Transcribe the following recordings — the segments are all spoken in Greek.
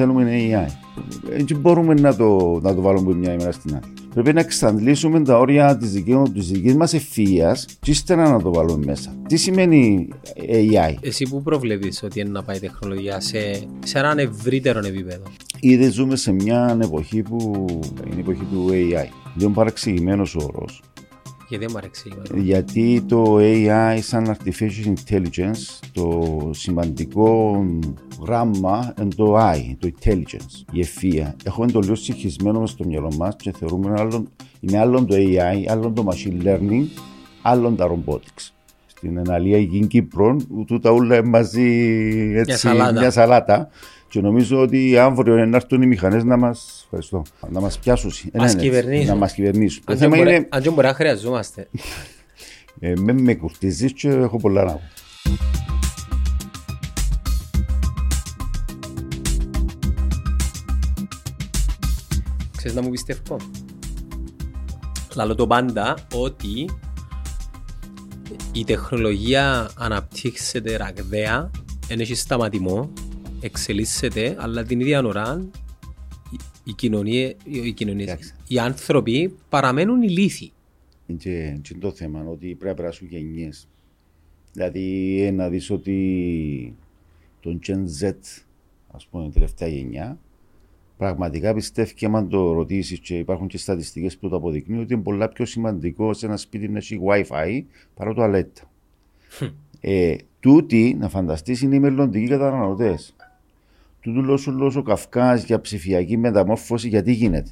θέλουμε AI. Έτσι μπορούμε να το, να το βάλουμε μια ημέρα στην άλλη. Πρέπει να εξαντλήσουμε τα όρια της δικής μας ευφυία και ύστερα να το βάλουμε μέσα. Τι σημαίνει AI. Εσύ που προβλέπεις ότι είναι να πάει η τεχνολογία σε, σε έναν ευρύτερο επίπεδο; Ήδη ζούμε σε μια εποχή που είναι η εποχή του AI. Λίγο παραξηγημένος όρος. Γιατί δεν μου Γιατί το AI σαν Artificial Intelligence, το σημαντικό γράμμα είναι το I, το Intelligence, η ευφία. Έχουμε το λίγο συγχυσμένο στο μυαλό μας και θεωρούμε άλλον, είναι άλλον το AI, άλλον το Machine Learning, άλλον τα Robotics. Στην εναλία Υγιή Κύπρο, τούτα όλα μαζί έτσι, μια σαλάτα. Μια σαλάτα. Και νομίζω ότι αύριο να έρθουν οι μηχανές να μα να μας πιάσουν. Μας κυβερνήσουν. Να μας κυβερνήσουν. Αν δεν μπορεί, είναι... μπορεί να χρειαζόμαστε. ε, με, με κουρτίζεις και έχω πολλά να πω. Ξέρεις να μου πιστεύω. Λαλό το πάντα ότι η τεχνολογία αναπτύξεται ραγδαία, δεν έχει σταματημό εξελίσσεται, αλλά την ίδια ώρα οι, κοινωνίες, οι, κοινωνίες, οι άνθρωποι παραμένουν ηλίθιοι. Και, και το θέμα ότι πρέπει να περάσουν γενιές. Δηλαδή ε, να δεις ότι τον Gen Z, ας πούμε, η τελευταία γενιά, πραγματικά πιστεύει και αν το ρωτήσεις και υπάρχουν και στατιστικές που το αποδεικνύουν ότι είναι πολλά πιο σημαντικό σε ένα σπίτι να έχει Wi-Fi παρά το αλέτα. ε, τούτοι, να φανταστείς, είναι οι μελλοντικοί καταναλωτές τούτου λόγου λόγω Καυκάς για ψηφιακή μεταμόρφωση γιατί γίνεται;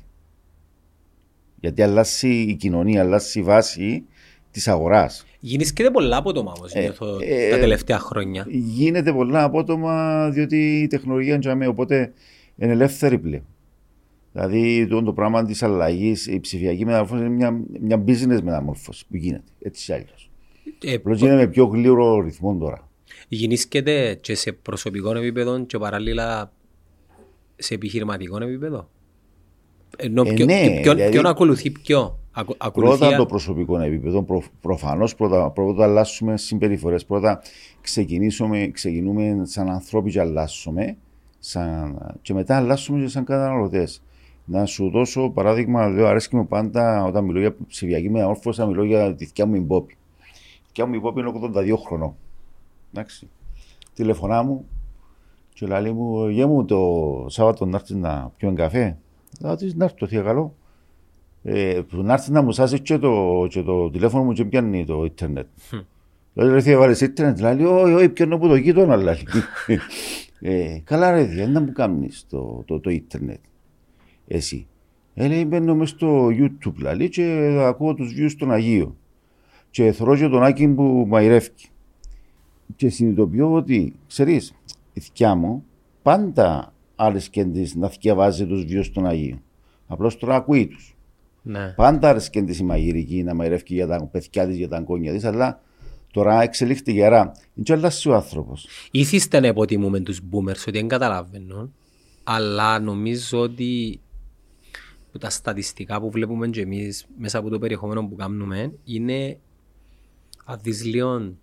Γιατί αλλάζει η κοινωνία, αλλάζει η βάση της αγοράς. Γίνεται πολλά απότομα όμως ε, ε, τα τελευταία χρόνια. Γίνεται πολλά απότομα διότι η τεχνολογία είναι οπότε είναι ελεύθερη πλέον. Δηλαδή το, το πράγμα της αλλαγής, η ψηφιακή μεταμόρφωση είναι μια, μια business μεταμόρφωση που γίνεται έτσι ή αλλιώς. Ε, Απλώς γίνεται με πιο γλύωρο ρυθμό τώρα γεννήσκεται και σε προσωπικό επίπεδο και παράλληλα σε επιχειρηματικό επίπεδο. Ενώ ε, ποιο, ναι, ποιον, δηλαδή, ποιον ακολουθεί ποιο. Ακολουθία... Πρώτα το προσωπικό επίπεδο. Προ, Προφανώς πρώτα, πρώτα αλλάσουμε συμπεριφορές. Πρώτα ξεκινούμε σαν ανθρώποι και αλλάσουμε. Σαν, και μετά αλλάσουμε και σαν καταναλωτές. Να σου δώσω παράδειγμα, λέω, αρέσκει μου πάντα όταν μιλώ για ψηφιακή μεταμόρφωση, να μιλώ για τη δικιά μου υπόπη. Η δικιά μου υπόπη είναι 82 χρονών. Εντάξει. Τηλεφωνά μου και λέει μου, γε μου το Σάββατο να έρθεις να πιούμε καφέ. Θα της να έρθω, θεία καλό. Ε, να έρθεις να μου σάσεις και το, και το τηλέφωνο μου και πιάνει το ίντερνετ. Δηλαδή ρε θεία βάλεις ίντερνετ, λέει, όχι, όχι, πιάνω από το γείτονα, λέει. ε, καλά ρε θεία, να μου κάνεις το, το, το ίντερνετ. Εσύ. Ε, λέει, μπαίνω μες στο YouTube, λέει, και ακούω τους views των Αγίων. Και θωρώ και τον Άκη που μαϊρεύει και συνειδητοποιώ ότι, ξέρεις, η θιά μου πάντα άρεσκε της να διαβάζει τους βίου των Αγίων. Απλώς τώρα ακούει τους. Ναι. Πάντα άρεσκε τη η μαγειρική να μαγειρεύει για τα παιδιά της, για τα αγκόνια της, αλλά τώρα εξελίχθηκε γερά. Είναι αλλάζει ο άνθρωπος. Ήθιστε να υποτιμούμε τους boomers ότι δεν καταλαβαίνουν, αλλά νομίζω ότι τα στατιστικά που βλέπουμε και εμείς μέσα από το περιεχόμενο που κάνουμε είναι αδυσλίων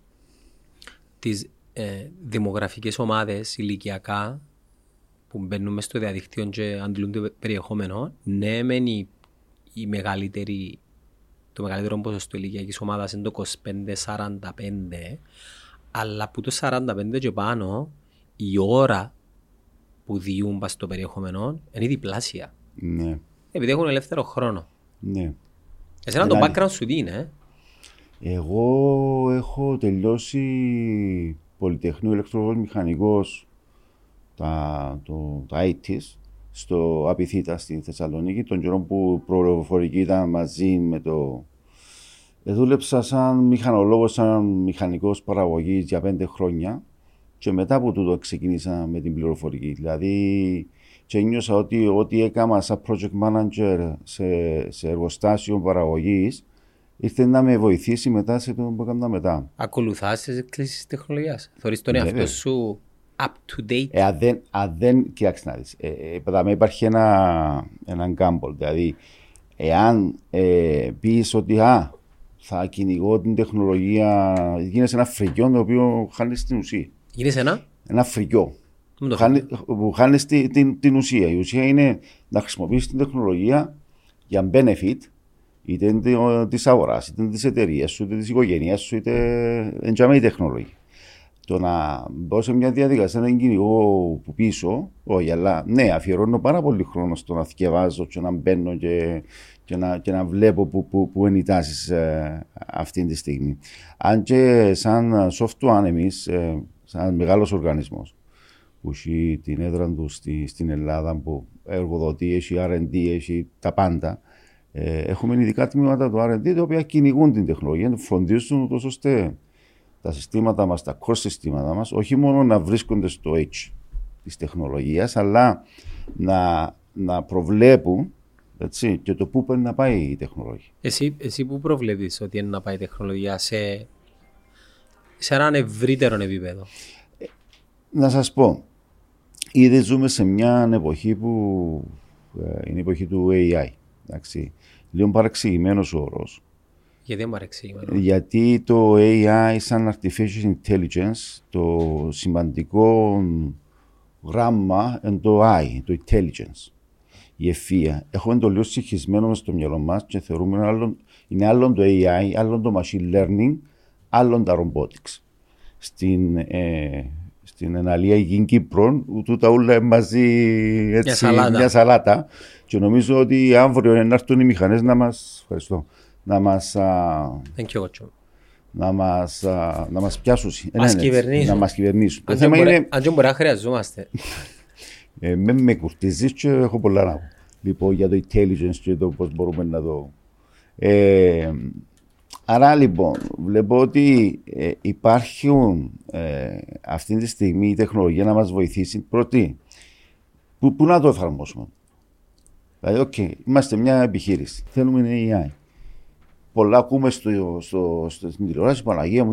τις ε, δημογραφικές ομάδες ηλικιακά που μπαίνουν στο διαδίκτυο και αντλούν το περιεχόμενο, ναι, μεν η, η μεγαλύτερη, το μεγαλύτερο ποσοστό ηλικιακής ομάδας είναι το 25-45, αλλά από το 45 και πάνω η ώρα που διούν στο περιεχόμενο είναι διπλάσια. Ναι. Επειδή έχουν ελεύθερο χρόνο. Ναι. Εσένα το background σου τι είναι, ε; Εγώ έχω τελειώσει Πολυτεχνείο ηλεκτροβόλ μηχανικός τα, το, τα 80's στο Απιθύτα στη Θεσσαλονίκη, τον καιρό που προφορική ήταν μαζί με το... Ε, δούλεψα σαν μηχανολόγος, σαν μηχανικός παραγωγής για πέντε χρόνια και μετά από τούτο ξεκίνησα με την πληροφορική. Δηλαδή και νιώσα ότι ό,τι έκανα σαν project manager σε, σε εργοστάσιο παραγωγής ήρθε να με βοηθήσει μετά σε το που έκανα μετά. Ακολουθάς τις εξελίξεις τεχνολογίας. Θεωρείς τον εαυτό σου up to date; Ε, αν δεν, αν δεν κοιτάξτε να δεις, ε, ε, υπάρχει ένα, ένα gamble, δηλαδή εάν ε, πεις ότι α, θα κυνηγώ την τεχνολογία, γίνεσαι ένα φρικιό το οποίο χάνεις την ουσία. Γίνεσαι ένα; Ένα φρικιό. Μην το χάνει, που χάνεις την, την, την ουσία. Η ουσία είναι να χρησιμοποιήσεις την τεχνολογία για benefit είτε της αγοράς, είτε της εταιρείας σου, είτε της οικογένειας σου, είτε εντιαμέ η τεχνολογία. Το να μπω σε μια διαδικασία να κυνηγό που πίσω, όχι, αλλά ναι, αφιερώνω πάρα πολύ χρόνο στο να θυκευάζω και να μπαίνω και, και, να, και να βλέπω που, που, που είναι οι τάσει ε, αυτή τη στιγμή. Αν και σαν software εμεί, ε, σαν μεγάλος οργανισμός, που έχει την έδρα του στη, στην Ελλάδα, που εργοδοτεί, έχει RD, έχει τα πάντα. Ε, έχουμε ειδικά τμήματα του RD τα οποία κυνηγούν την τεχνολογία, φροντίζουν ούτως ώστε τα συστήματα μας, τα core συστήματα μας, όχι μόνο να βρίσκονται στο edge της τεχνολογίας, αλλά να, να προβλέπουν έτσι, και το πού πρέπει να πάει η τεχνολογία. Εσύ, εσύ πού προβλέπεις ότι είναι να πάει η τεχνολογία σε, σε έναν ευρύτερο επίπεδο; Να σας πω, ήδη ζούμε σε μια εποχή που ε, είναι η εποχή του AI. Εντάξει. Λίγο παραξηγημένο ο όρος. Γιατί δεν παραξηγημένο. Γιατί το AI σαν artificial intelligence, το σημαντικό γράμμα είναι το I, το intelligence, η ευφία. Έχουμε το λίγο συγχυσμένο στο μυαλό μας και θεωρούμε άλλο, είναι άλλο το AI, άλλο το machine learning, άλλο τα robotics. Στην ε, στην Εναλία Υγιή Κύπρο, τούτα όλα μαζί έτσι, μια, σαλάτα. μια σαλάτα. Και νομίζω ότι αύριο να έρθουν οι μηχανές να μας, ευχαριστώ, να μας, να μας, να μας πιάσουν. Ε, μας ναι, ναι, κυβερνήσουν. Να μας κυβερνήσουν. Αν και μπορεί, μπορεί να χρειαζόμαστε. ε, με, με κουρτίζεις και έχω πολλά να πω. Λοιπόν, για το intelligence και το πώς μπορούμε να το... Ε, Άρα λοιπόν, βλέπω ότι ε, υπάρχουν ε, αυτή τη στιγμή η τεχνολογία να μας βοηθήσει. Πρώτη, πού, πού να το εφαρμόσουμε. Δηλαδή, okay, είμαστε μια επιχείρηση, θέλουμε AI. Πολλά ακούμε στο, στο, στο, στην τηλεόραση, Παναγία μου,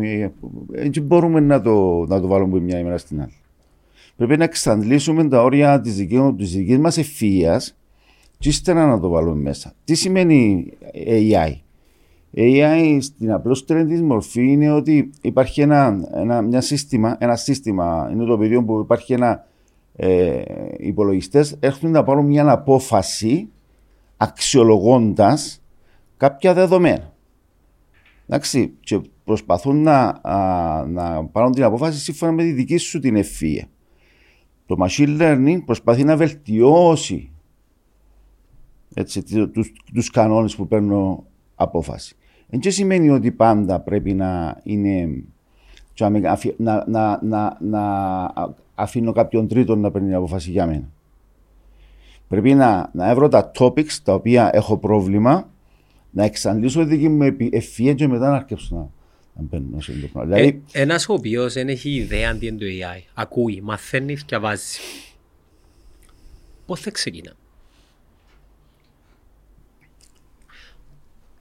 έτσι μπορούμε να το, να το βάλουμε μια ημέρα στην άλλη. Πρέπει να εξαντλήσουμε τα όρια της δικής μας ευφυία και ύστερα να το βάλουμε μέσα. Τι σημαίνει AI. AI στην απλούστερη τη μορφή είναι ότι υπάρχει ένα, ένα, μια σύστημα, ένα σύστημα, είναι το πεδίο που υπάρχει ένα ε, υπολογιστές έρχονται να πάρουν μια απόφαση αξιολογώντας κάποια δεδομένα. Εντάξει, και προσπαθούν να, να πάρουν την απόφαση σύμφωνα με τη δική σου την ευφυα. Το machine learning προσπαθεί να βελτιώσει έτσι, τους, τους κανόνες που παίρνω απόφαση. Δεν σημαίνει ότι πάντα πρέπει να είναι να, να, να, να αφήνω κάποιον τρίτον να παίρνει αποφάση για μένα. Πρέπει να, να έβρω τα topics τα οποία έχω πρόβλημα, να εξαντλήσω τη δική μου ευφυία και μετά να αρκέψω να, να μπαίνω σε το πράγμα. Δηλαδή... Ε, ένας ο οποίος δεν έχει ιδέα αντί το AI, ακούει, μαθαίνεις και βάζεις. Πώς θα ξεκινά.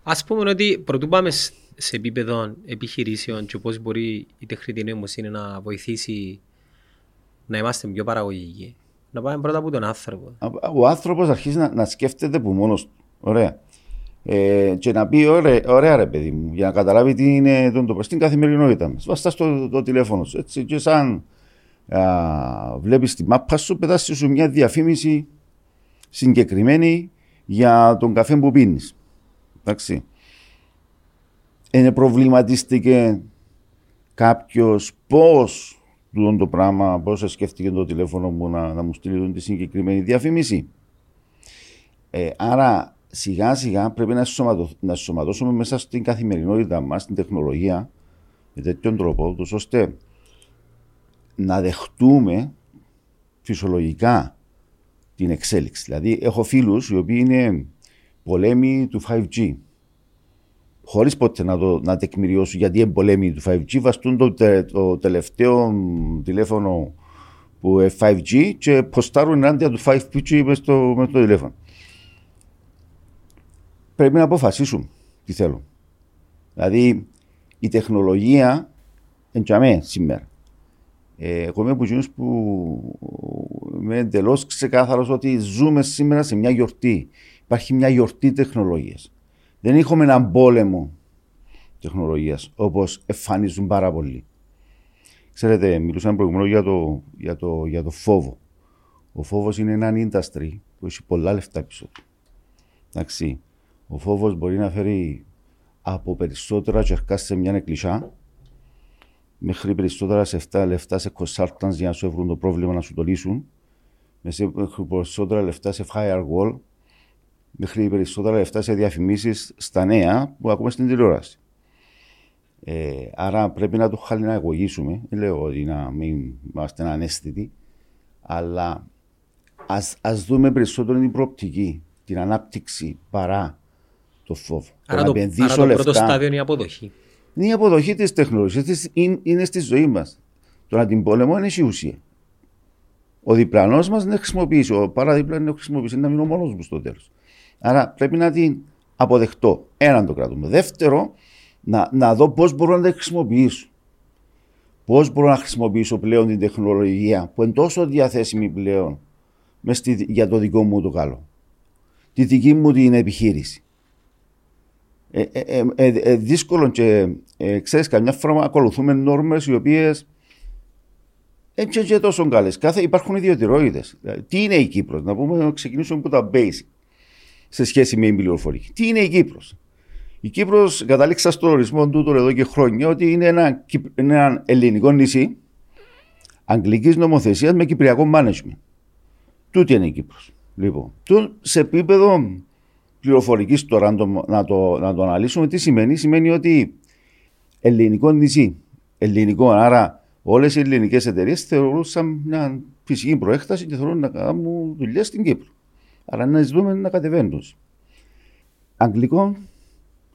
Ας πούμε ότι πρωτού πάμε σε επίπεδο επιχειρήσεων και πώς μπορεί η τεχνητή νοημοσύνη να βοηθήσει να είμαστε πιο παραγωγικοί. Να πάμε πρώτα από τον άνθρωπο. Ο άνθρωπος αρχίζει να, να σκέφτεται που μόνος του. Ωραία. Ε, και να πει ωραία, ωραία ρε παιδί μου, για να καταλάβει τι είναι το, το στην καθημερινότητα μας. Βαστά στο το τηλέφωνο σου. Έτσι, και σαν α, βλέπεις τη μάπα σου, πετάσει σου μια διαφήμιση συγκεκριμένη για τον καφέ που πίνεις. Εντάξει. Είναι προβληματίστηκε κάποιος πώς το πράγμα, πώς σκέφτηκε το τηλέφωνο μου να, να μου στείλει τη συγκεκριμένη διαφήμιση. Ε, άρα σιγά σιγά πρέπει να, να σωματώσουμε μέσα στην καθημερινότητα μας, στην τεχνολογία, με τέτοιον τρόπο, ώστε να δεχτούμε φυσιολογικά την εξέλιξη. Δηλαδή, έχω φίλους οι οποίοι είναι πολέμη του 5G. Χωρίς ποτέ να, το, να τεκμηριώσουν γιατί είναι πολέμη του 5G, βαστούν το, το τελευταίο τηλέφωνο που είναι 5G και ποστάρουν ενάντια του 5G μες στο, μες το τηλέφωνο. Πρέπει να αποφασίσουν τι θέλουν. Δηλαδή η τεχνολογία εντιαμέ σήμερα. Ε, εγώ είμαι από που είμαι εντελώς ξεκάθαρος ότι ζούμε σήμερα σε μια γιορτή. Υπάρχει μια γιορτή τεχνολογίας. Δεν έχουμε έναν πόλεμο τεχνολογίας όπως εμφανίζουν πάρα πολλοί. Ξέρετε, μιλούσαμε προηγουμένως για το, για, το, για το φόβο. Ο φόβος είναι ένα industry που έχει πολλά λεφτά πίσω του. Εντάξει. Ο φόβος μπορεί να φέρει από περισσότερα τσερκά σε μια εκκλησιά μέχρι περισσότερα σε 7 λεφτά σε consultants για να σου βρουν το πρόβλημα να σου το λύσουν. Μέχρι περισσότερα λεφτά σε firewall. Μέχρι περισσότερα λεφτά σε διαφημίσεις στα νέα που ακούμε στην τηλεόραση. Ε, άρα πρέπει να το χαλιναγωγήσουμε. Δεν λέω ότι να μην είμαστε ανέστητοι, αλλά ας, ας δούμε περισσότερο την προοπτική, την ανάπτυξη παρά το φόβο. Άρα το, το, άρα το πρώτο στάδιο είναι η αποδοχή. Είναι η αποδοχή της τεχνολογίας, είναι, είναι στη ζωή μας. Το να την πόλεμο είναι η ουσία. Ο διπλανός μας δεν χρησιμοποιήσει, ο παραδίπλανο δεν χρησιμοποιήσει, να μείνω μόνος μου στο τέλος. Άρα πρέπει να την αποδεχτώ. Έναν το κρατούμε. Δεύτερο, να, να δω πώς μπορώ να τα χρησιμοποιήσω. Πώς μπορώ να χρησιμοποιήσω πλέον την τεχνολογία που είναι τόσο διαθέσιμη πλέον στη, για το δικό μου το καλό. Τη δική μου την επιχείρηση. Ε, ε, ε, ε, ε δύσκολο και ε, ξέρεις καμιά φορά ακολουθούμε νόρμες οι οποίες έτσι και τόσο καλές. Κάθε υπάρχουν ιδιωτηροίδες. Τι είναι η Κύπρος, να πούμε, να ξεκινήσουμε από τα basic σε σχέση με την πληροφορική. Τι είναι η Κύπρος; Η Κύπρος, κατάληξα στον ορισμό του εδώ και χρόνια ότι είναι ένα, ένα ελληνικό νησί αγγλικής νομοθεσίας με κυπριακό management. Τούτη είναι η Κύπρος. Λοιπόν, σε επίπεδο πληροφορικής τώρα, να το, να, το, να το αναλύσουμε, τι σημαίνει. Σημαίνει ότι ελληνικό νησί, ελληνικό, άρα όλες οι ελληνικές εταιρείες θεωρούσαν μια φυσική προέκταση και θέλουν να κάνουν δουλειά στην Κύπρο. Άρα να ζητούμε να κατεβαίνουν. Αγγλικό,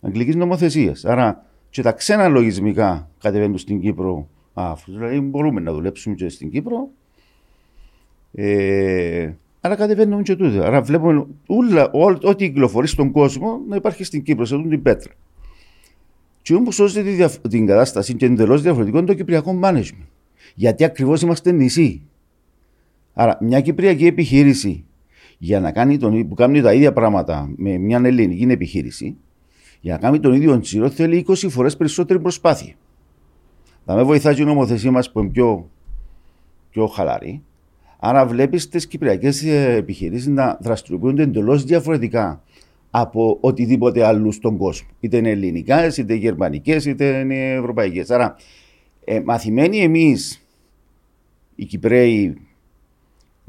αγγλικής νομοθεσίας. Άρα και τα ξένα λογισμικά κατεβαίνουν στην Κύπρο. Α, δηλαδή μπορούμε να δουλέψουμε και στην Κύπρο. Ε, άρα κατεβαίνουν και τούτο. Άρα βλέπουμε όλα, ό,τι κυκλοφορεί στον κόσμο να υπάρχει στην Κύπρο, σε αυτήν την πέτρα. Και όμως σώζει την κατάσταση και εντελώς διαφορετικό είναι το κυπριακό management. Γιατί ακριβώς είμαστε νησί. Άρα, μια κυπριακή επιχείρηση για να κάνει τον, που κάνει τα ίδια πράγματα με μια ελληνική επιχείρηση, για να κάνει τον ίδιο τσίρο θέλει 20 φορές περισσότερη προσπάθεια. Θα με βοηθάει η νομοθεσία μας που είναι πιο, πιο χαλαρή. Άρα βλέπεις τις κυπριακές επιχειρήσεις να δραστηριοποιούνται εντελώς διαφορετικά από οτιδήποτε άλλο στον κόσμο. Είτε είναι ελληνικές, είτε γερμανικές, είτε είναι ευρωπαϊκές. Άρα, ε, μαθημένοι εμείς οι Κυπρέοι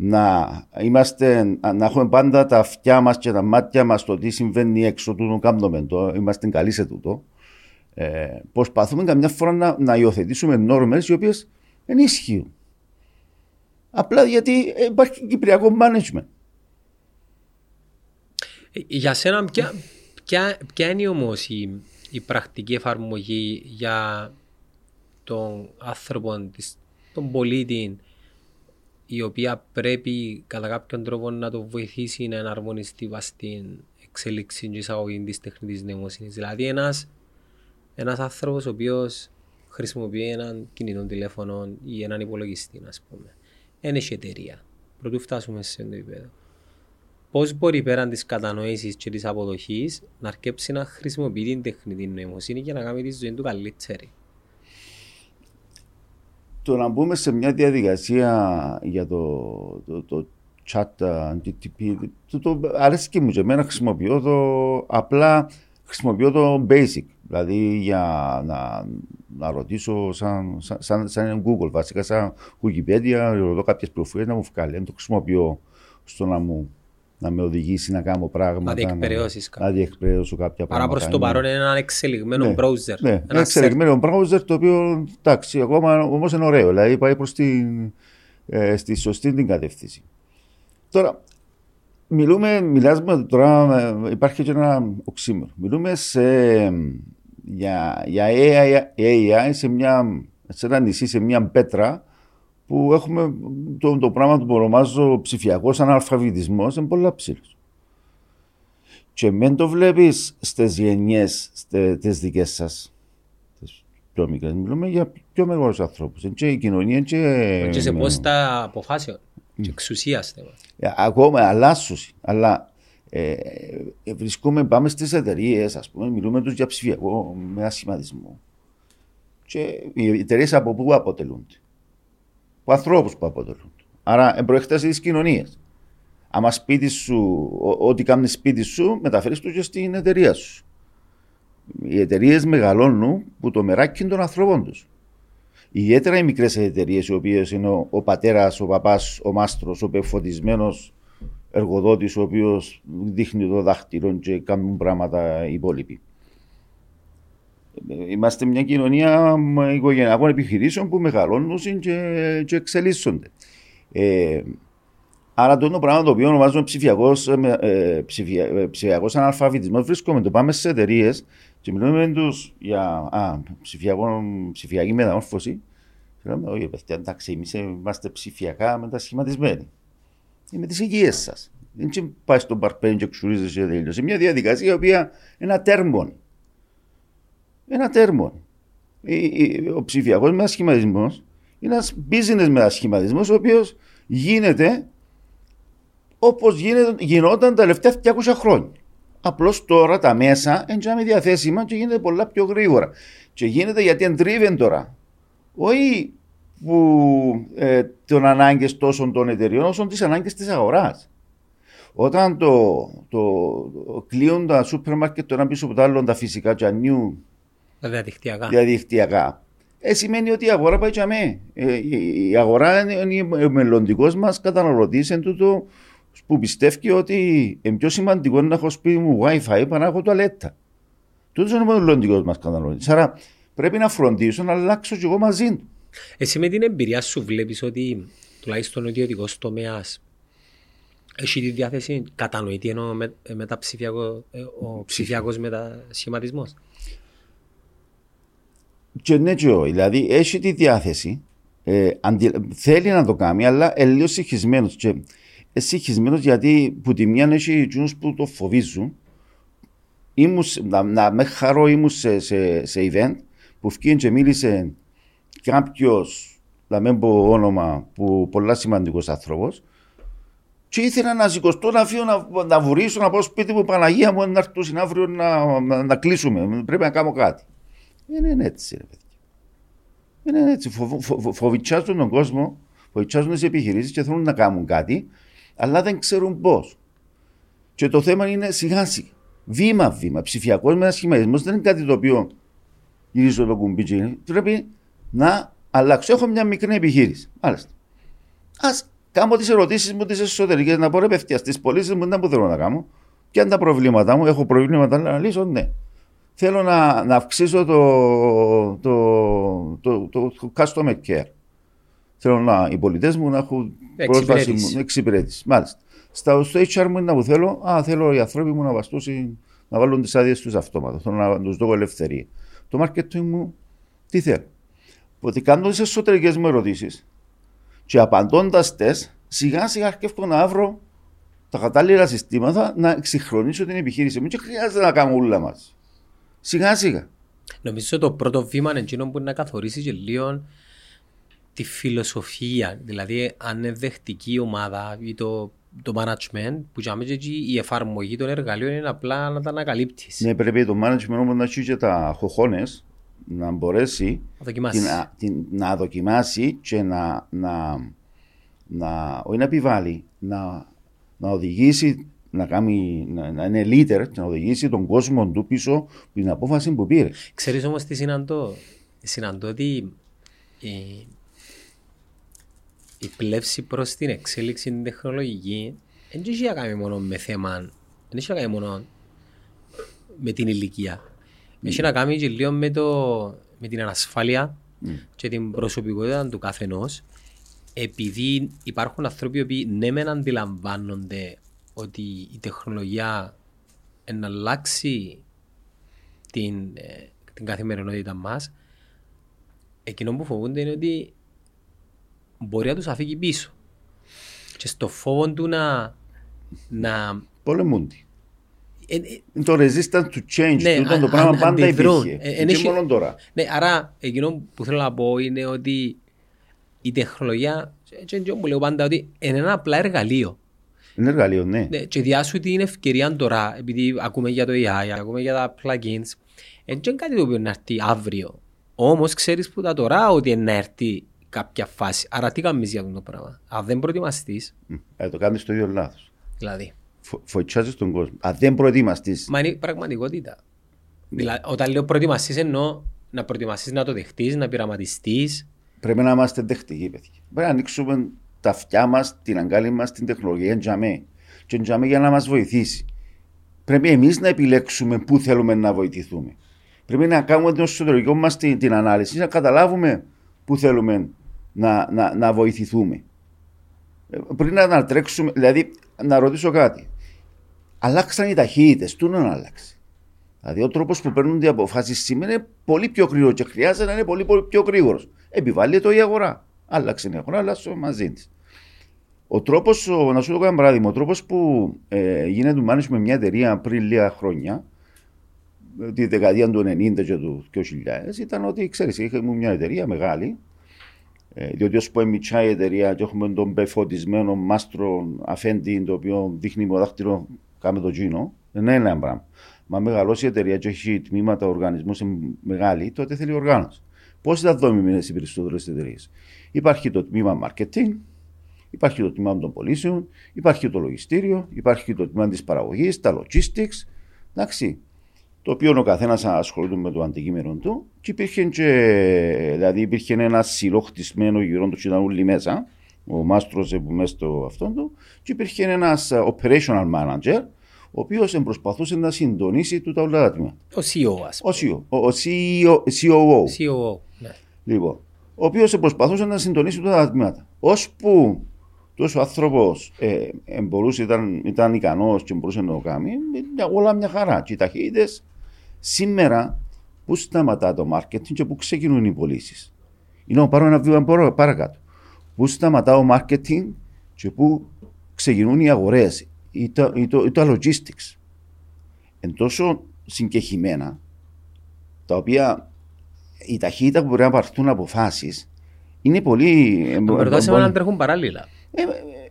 να, είμαστε, να έχουμε πάντα τα αυτιά μας και τα μάτια μας στο τι συμβαίνει έξω του κάνουμε το, είμαστε καλοί σε τούτο. Ε, προσπαθούμε καμιά φορά να, να υιοθετήσουμε νόρμες οι οποίες δεν ισχύουν. Απλά γιατί υπάρχει κυπριακό management. Για σένα, ποια, ποια, ποια είναι όμως η, η πρακτική εφαρμογή για τον άνθρωπο, τον πολίτη, η οποία πρέπει κατά κάποιον τρόπο να το βοηθήσει να εναρμονιστεί στην εξέλιξη και εισαγωγή της τεχνητής νοημοσύνης. Δηλαδή, ένας ένας άνθρωπος ο οποίος χρησιμοποιεί έναν κινητό τηλέφωνο ή έναν υπολογιστή, ας πούμε. Δεν έχει εταιρεία. Πρωτού φτάσουμε σε αυτό το επίπεδο πώς μπορεί πέραν της κατανόηση και της αποδοχής να αρκέψει να χρησιμοποιεί την τεχνητή νοημοσύνη για να κάνει τη ζωή του καλύτερη; Το να μπούμε σε μια διαδικασία για το, το, το chat GTP, το, το αρέσει και μου και εμένα χρησιμοποιώ το απλά χρησιμοποιώ το basic. Δηλαδή για να, να ρωτήσω σαν, σαν, σαν, Google, βασικά σαν Wikipedia, ρωτώ κάποιες πληροφορίες να μου βγάλει. Δεν το χρησιμοποιώ στο να μου να με οδηγήσει να κάνω πράγματα. Να διεκπαιρεώσεις να, να διεκπαιρεώσω κάποια Παρά πράγματα. Παρά προς το παρόν είναι ένα εξελιγμένο ναι, browser. Ναι, ένα εξελιγμένο browser το οποίο εντάξει, ακόμα όμως είναι ωραίο. Δηλαδή πάει προς ε, στη σωστή την κατεύθυνση. Τώρα, μιλούμε, μιλάμε τώρα, ε, υπάρχει και ένα οξύμερο. Μιλούμε σε, για, για AI, AI σε, μια, σε ένα νησί, σε μια πέτρα που έχουμε το, το πράγμα που ονομάζω ψηφιακός αναλφαβητισμός είναι πολύ ψηλός. Και μην το βλέπεις στις γενιές τις δικές σας, πιο μικρές. Μιλούμε για πιο μεγάλους ανθρώπους. Και η κοινωνία και. Και σε πόστα αποφάσεων. Και εξουσία ε, Ακόμα αλλάσουν. Αλλά ε, ε, βρισκούμε, πάμε στις εταιρείες, ας πούμε, μιλούμε τους για ψηφιακό με ασχηματισμό. Και οι εταιρείες από πού αποτελούνται; Από ανθρώπους που αποτελούνται. Άρα, προέκταση τη κοινωνία. Άμα σπίτι σου, ό,τι κάνεις σπίτι σου, μεταφέρεις το και στην εταιρεία σου. Οι εταιρείες μεγαλώνουν που το μεράκι των ανθρώπων τους. Ιδιαίτερα οι μικρές εταιρείες, οι οποίες είναι ο, ο πατέρας, ο παπάς, ο μάστρος, ο πεφωτισμένο εργοδότης, ο οποίος δείχνει το δάχτυλο και κάνουν πράγματα οι υπόλοιποι. Είμαστε μια κοινωνία οικογενειακών επιχειρήσεων που μεγαλώνουν και, και εξελίσσονται. Ε, άρα το είναι πράγμα το οποίο ονομάζουμε ψηφιακός ε, ψηφια, ε, ψηφιακός αναλφαβητισμός. Βρίσκομαι το πάμε σε εταιρείες και μιλούμε με τους για α, ψηφιακή μεταμόρφωση. Λέμε, όχι, παιδιά, εντάξει, εμείς είμαστε ψηφιακά μετασχηματισμένοι. Είναι τις υγείε σας. Δεν πάει στον παρπέν και εξουρίζεσαι και τελείωσε. Είναι μια διαδικασία η οποία είναι ένα τέρμον. Ένα τέρμον. Ο ψηφιακός μετασχηματισμό είναι ένας business μετασχηματισμό ο οποίος γίνεται όπως γινόταν τα τελευταία 200 χρόνια. Απλώς τώρα τα μέσα είναι διαθέσιμα και γίνεται πολλά πιο γρήγορα. Και γίνεται γιατί εντρίβεν τώρα. Όχι που ε, των ανάγκες τόσο των εταιριών, όσο τις ανάγκες της αγοράς. Όταν το, το, το κλείουν τα σούπερ μάρκετ το ένα πίσω από το άλλο τα φυσικά και ανιού διαδικτυακά. διαδικτυακά. Ε, σημαίνει ότι η αγορά πάει για ε, η αγορά είναι ο μελλοντικός μας καταναλωτής εν τούτο που πιστεύει ότι είναι πιο σημαντικό να έχω σπίτι μου WiFi παρά να έχω τουαλέτα. Τούτος είναι ο μελλοντικός μας καταναλωτής. Άρα πρέπει να φροντίσω να αλλάξω κι εγώ μαζί του. Εσύ με την εμπειρία σου βλέπεις ότι τουλάχιστον ο ιδιωτικός τομέας έχει τη διάθεση κατανοητή ενώ με, με τα ψηφιακό, ε, ο ψηφιακός μετασχηματισμός; Και ναι, και όχι. Δηλαδή έχει τη διάθεση, ε, αντι... θέλει να το κάνει, αλλά είναι λίγο συγχυσμένος. Και συγχυσμένος γιατί που τη μια έχει εκείνους που το φοβίζουν. Ήμουν, να, να με χαρώ ήμουν σε, σε, σε event που βγήκε και μίλησε κάποιος, να μην πω όνομα, που πολλά σημαντικός άνθρωπος. Και ήθελα να σηκωστώ να φύγω να, να βουρήσω, να πάω σπίτι μου, Παναγία μου, να έρθουν αύριο να, να, να, κλείσουμε. Πρέπει να κάνω κάτι. Δεν είναι έτσι, ρε παιδιά. Δεν είναι έτσι. Φο, φο, φο, φοβητσάζουν τον κόσμο, φοβητσάζουν τις επιχειρήσεις και θέλουν να κάνουν κάτι, αλλά δεν ξέρουν πώς. Και το θέμα είναι σιγά σιγά. Βήμα-βήμα. Ψηφιακός μετασχηματισμό δεν είναι κάτι το οποίο γυρίζω το κουμπί. Πρέπει να αλλάξω. Έχω μια μικρή επιχείρηση. Μάλιστα. Α κάνω τις ερωτήσεις μου τις εσωτερικές, να πω ρε παιδιά στις πωλήσεις μου δεν θέλω να κάνω. Και αν τα προβλήματά μου, έχω προβλήματα να λύσω, ναι. Θέλω να, να αυξήσω το, το, το, το, το customer care. Θέλω να οι πολιτές μου να έχουν πρόσβαση μου, εξυπηρέτηση. Μάλιστα. Στα, στο HR μου είναι που θέλω, α, θέλω οι άνθρωποι μου να βαστούσουν, να βάλουν τις άδειες τους αυτόματα. Θέλω να τους δω ελευθερία. Το marketing μου, τι θέλω; Ότι κάνω τις εσωτερικές μου ερωτήσεις και απαντώντας τες, σιγά σιγά αρκεύω να βρω τα κατάλληλα συστήματα να εξυγχρονίσω την επιχείρηση μου. Και χρειάζεται να κάνω όλα μας. Σιγά σιγά. Νομίζω το πρώτο βήμα είναι εκείνο που να καθορίσει και λίγο τη φιλοσοφία. Δηλαδή, αν είναι δεχτική η ομάδα ή το, το management, που για μένα η εφαρμογή των εργαλείων είναι απλά να τα ανακαλύπτεις. Ναι, πρέπει το management όμως να έχει και τα χοχώνε να μπορέσει να δοκιμάσεις, να, να δοκιμάσει και να, να, να, όχι να επιβάλλει, να, να οδηγήσει να, κάνει, να, να είναι leader και να οδηγήσει τον κόσμο του πίσω από την απόφαση που πήρες. Ξέρεις όμως τι συναντώ; Συναντώ ότι η, η πλεύση προς την εξέλιξη την τεχνολογική δεν έχει να κάνει μόνο με θέμα, δεν έχει να κάνει μόνο με την ηλικία. Έχει να κάνει και λίγο με, το, με την ανασφάλεια mm. και την προσωπικότητα του καθενός. Επειδή υπάρχουν άνθρωποι που ναι μεν αντιλαμβάνονται ότι η τεχνολογία να αλλάξει την, ε, την καθημερινότητα μα, εκείνο που φοβούνται είναι ότι μπορεί να του αφήγει πίσω. Και στο φόβο του να. να Πολεμούνται. Ε, ε, το resistance to change, ναι, τούτο το πράγμα πάντα υπήρχε. Ε, και μόνο τώρα. Ναι, άρα εκείνο που θέλω να πω είναι ότι η τεχνολογία, και που λέω πάντα ότι είναι ένα απλά εργαλείο. Είναι εργαλείο, ναι. ναι και διάσου την ευκαιρία τώρα, επειδή ακούμε για το AI, ακούμε για τα plugins, είναι κάτι το οποίο να έρθει αύριο Όμως ξέρεις που τα τώρα ότι είναι να έρθει κάποια φάση. Άρα τι κάνεις για αυτό το πράγμα; Αν δεν προετοιμαστείς. Ε, το κάνεις το ίδιο λάθος. Δηλαδή. Φο, Φωτσάζει τον κόσμο. Αν δεν προετοιμαστείς. Μα είναι η πραγματικότητα. Δηλαδή, όταν λέω προετοιμαστείς, εννοώ να προετοιμαστείς να το δεχτείς, να πειραματιστείς. Πρέπει να είμαστε δεχτικοί, παιδιά. Πρέπει να ανοίξουμε τα αυτιά μας, την αγκάλη μας, την τεχνολογία τζαμέ. Και τζαμέ για να μας βοηθήσει. Πρέπει εμείς να επιλέξουμε πού θέλουμε να βοηθηθούμε. Πρέπει να κάνουμε την εσωτερική μας την, την ανάλυση, να καταλάβουμε πού θέλουμε να, να, να βοηθηθούμε. Ε, Πριν να, να τρέξουμε, δηλαδή να ρωτήσω κάτι. Αλλάξαν οι ταχύτητες, τού να αλλάξει. Δηλαδή, ο τρόπος που παίρνουν οι αποφάσεις σήμερα είναι πολύ πιο γρήγορο και χρειάζεται να είναι πολύ, πολύ πιο γρήγορος. Επιβάλλει το η αγορά. Άλλαξε η αγορά, αλλάξουμε μαζί της. Ο τρόπος, να σου δώσω ένα παράδειγμα, ο τρόπος που ε, γίνεται management με μια εταιρεία πριν λίγα χρόνια, τη δεκαετία του 90 και του 2000, ήταν ότι ξέρεις, είχαμε μια εταιρεία μεγάλη, ε, διότι ως που εμιτσά η εταιρεία και έχουμε τον πεφωτισμένο μάστρο αφέντη, το οποίο δείχνει με δάχτυλο κάμε το τζίνο, δεν είναι ένα πράγμα. Μα μεγαλώσει η εταιρεία και έχει τμήματα οργανισμού μεγάλη, τότε θέλει οργάνωση. Πώς θα δομημένε οι περισσότερες εταιρείες; Υπάρχει το τμήμα marketing, υπάρχει το τμήμα των πωλήσεων, υπάρχει το λογιστήριο, υπάρχει το τμήμα της παραγωγής, τα logistics. Εντάξει, το οποίο ο καθένας ασχολείται με το αντικείμενο του. Και υπήρχε, και, δηλαδή υπήρχε ένα σιλό χτισμένο γύρω του, και ήταν όλοι μέσα, ο μάστρος που μέσα στο αυτόν του, και υπήρχε ένας operational manager, ο οποίος προσπαθούσε να συντονίσει του τα όλα τα τμήματα. Ο CEO, ας Ο CEO, ο CEO, COO. CEO. Ναι. Λοιπόν, ο οποίος προσπαθούσε να συντονίσει τα τμήματα. Ώσπου τόσος άνθρωπος ε, ε, μπορούσε, ήταν, ήταν ικανός και μπορούσε να το κάνει, όλα μια χαρά. Και οι ταχύτητες σήμερα πού σταματά το marketing και πού ξεκινούν οι πωλήσεις. Είναι να πάρω ένα βήμα παρακάτω. Πού σταματά ο marketing και πού ξεκινούν οι αγορές ή τα, ή το, ή τα logistics. Εν τόσο συγκεχημένα, τα οποία η ταχύτητα που μπορεί να πάρθουν αποφάσεις είναι πολύ. Το ρωτάσαμε να τρέχουν παράλληλα. Ε,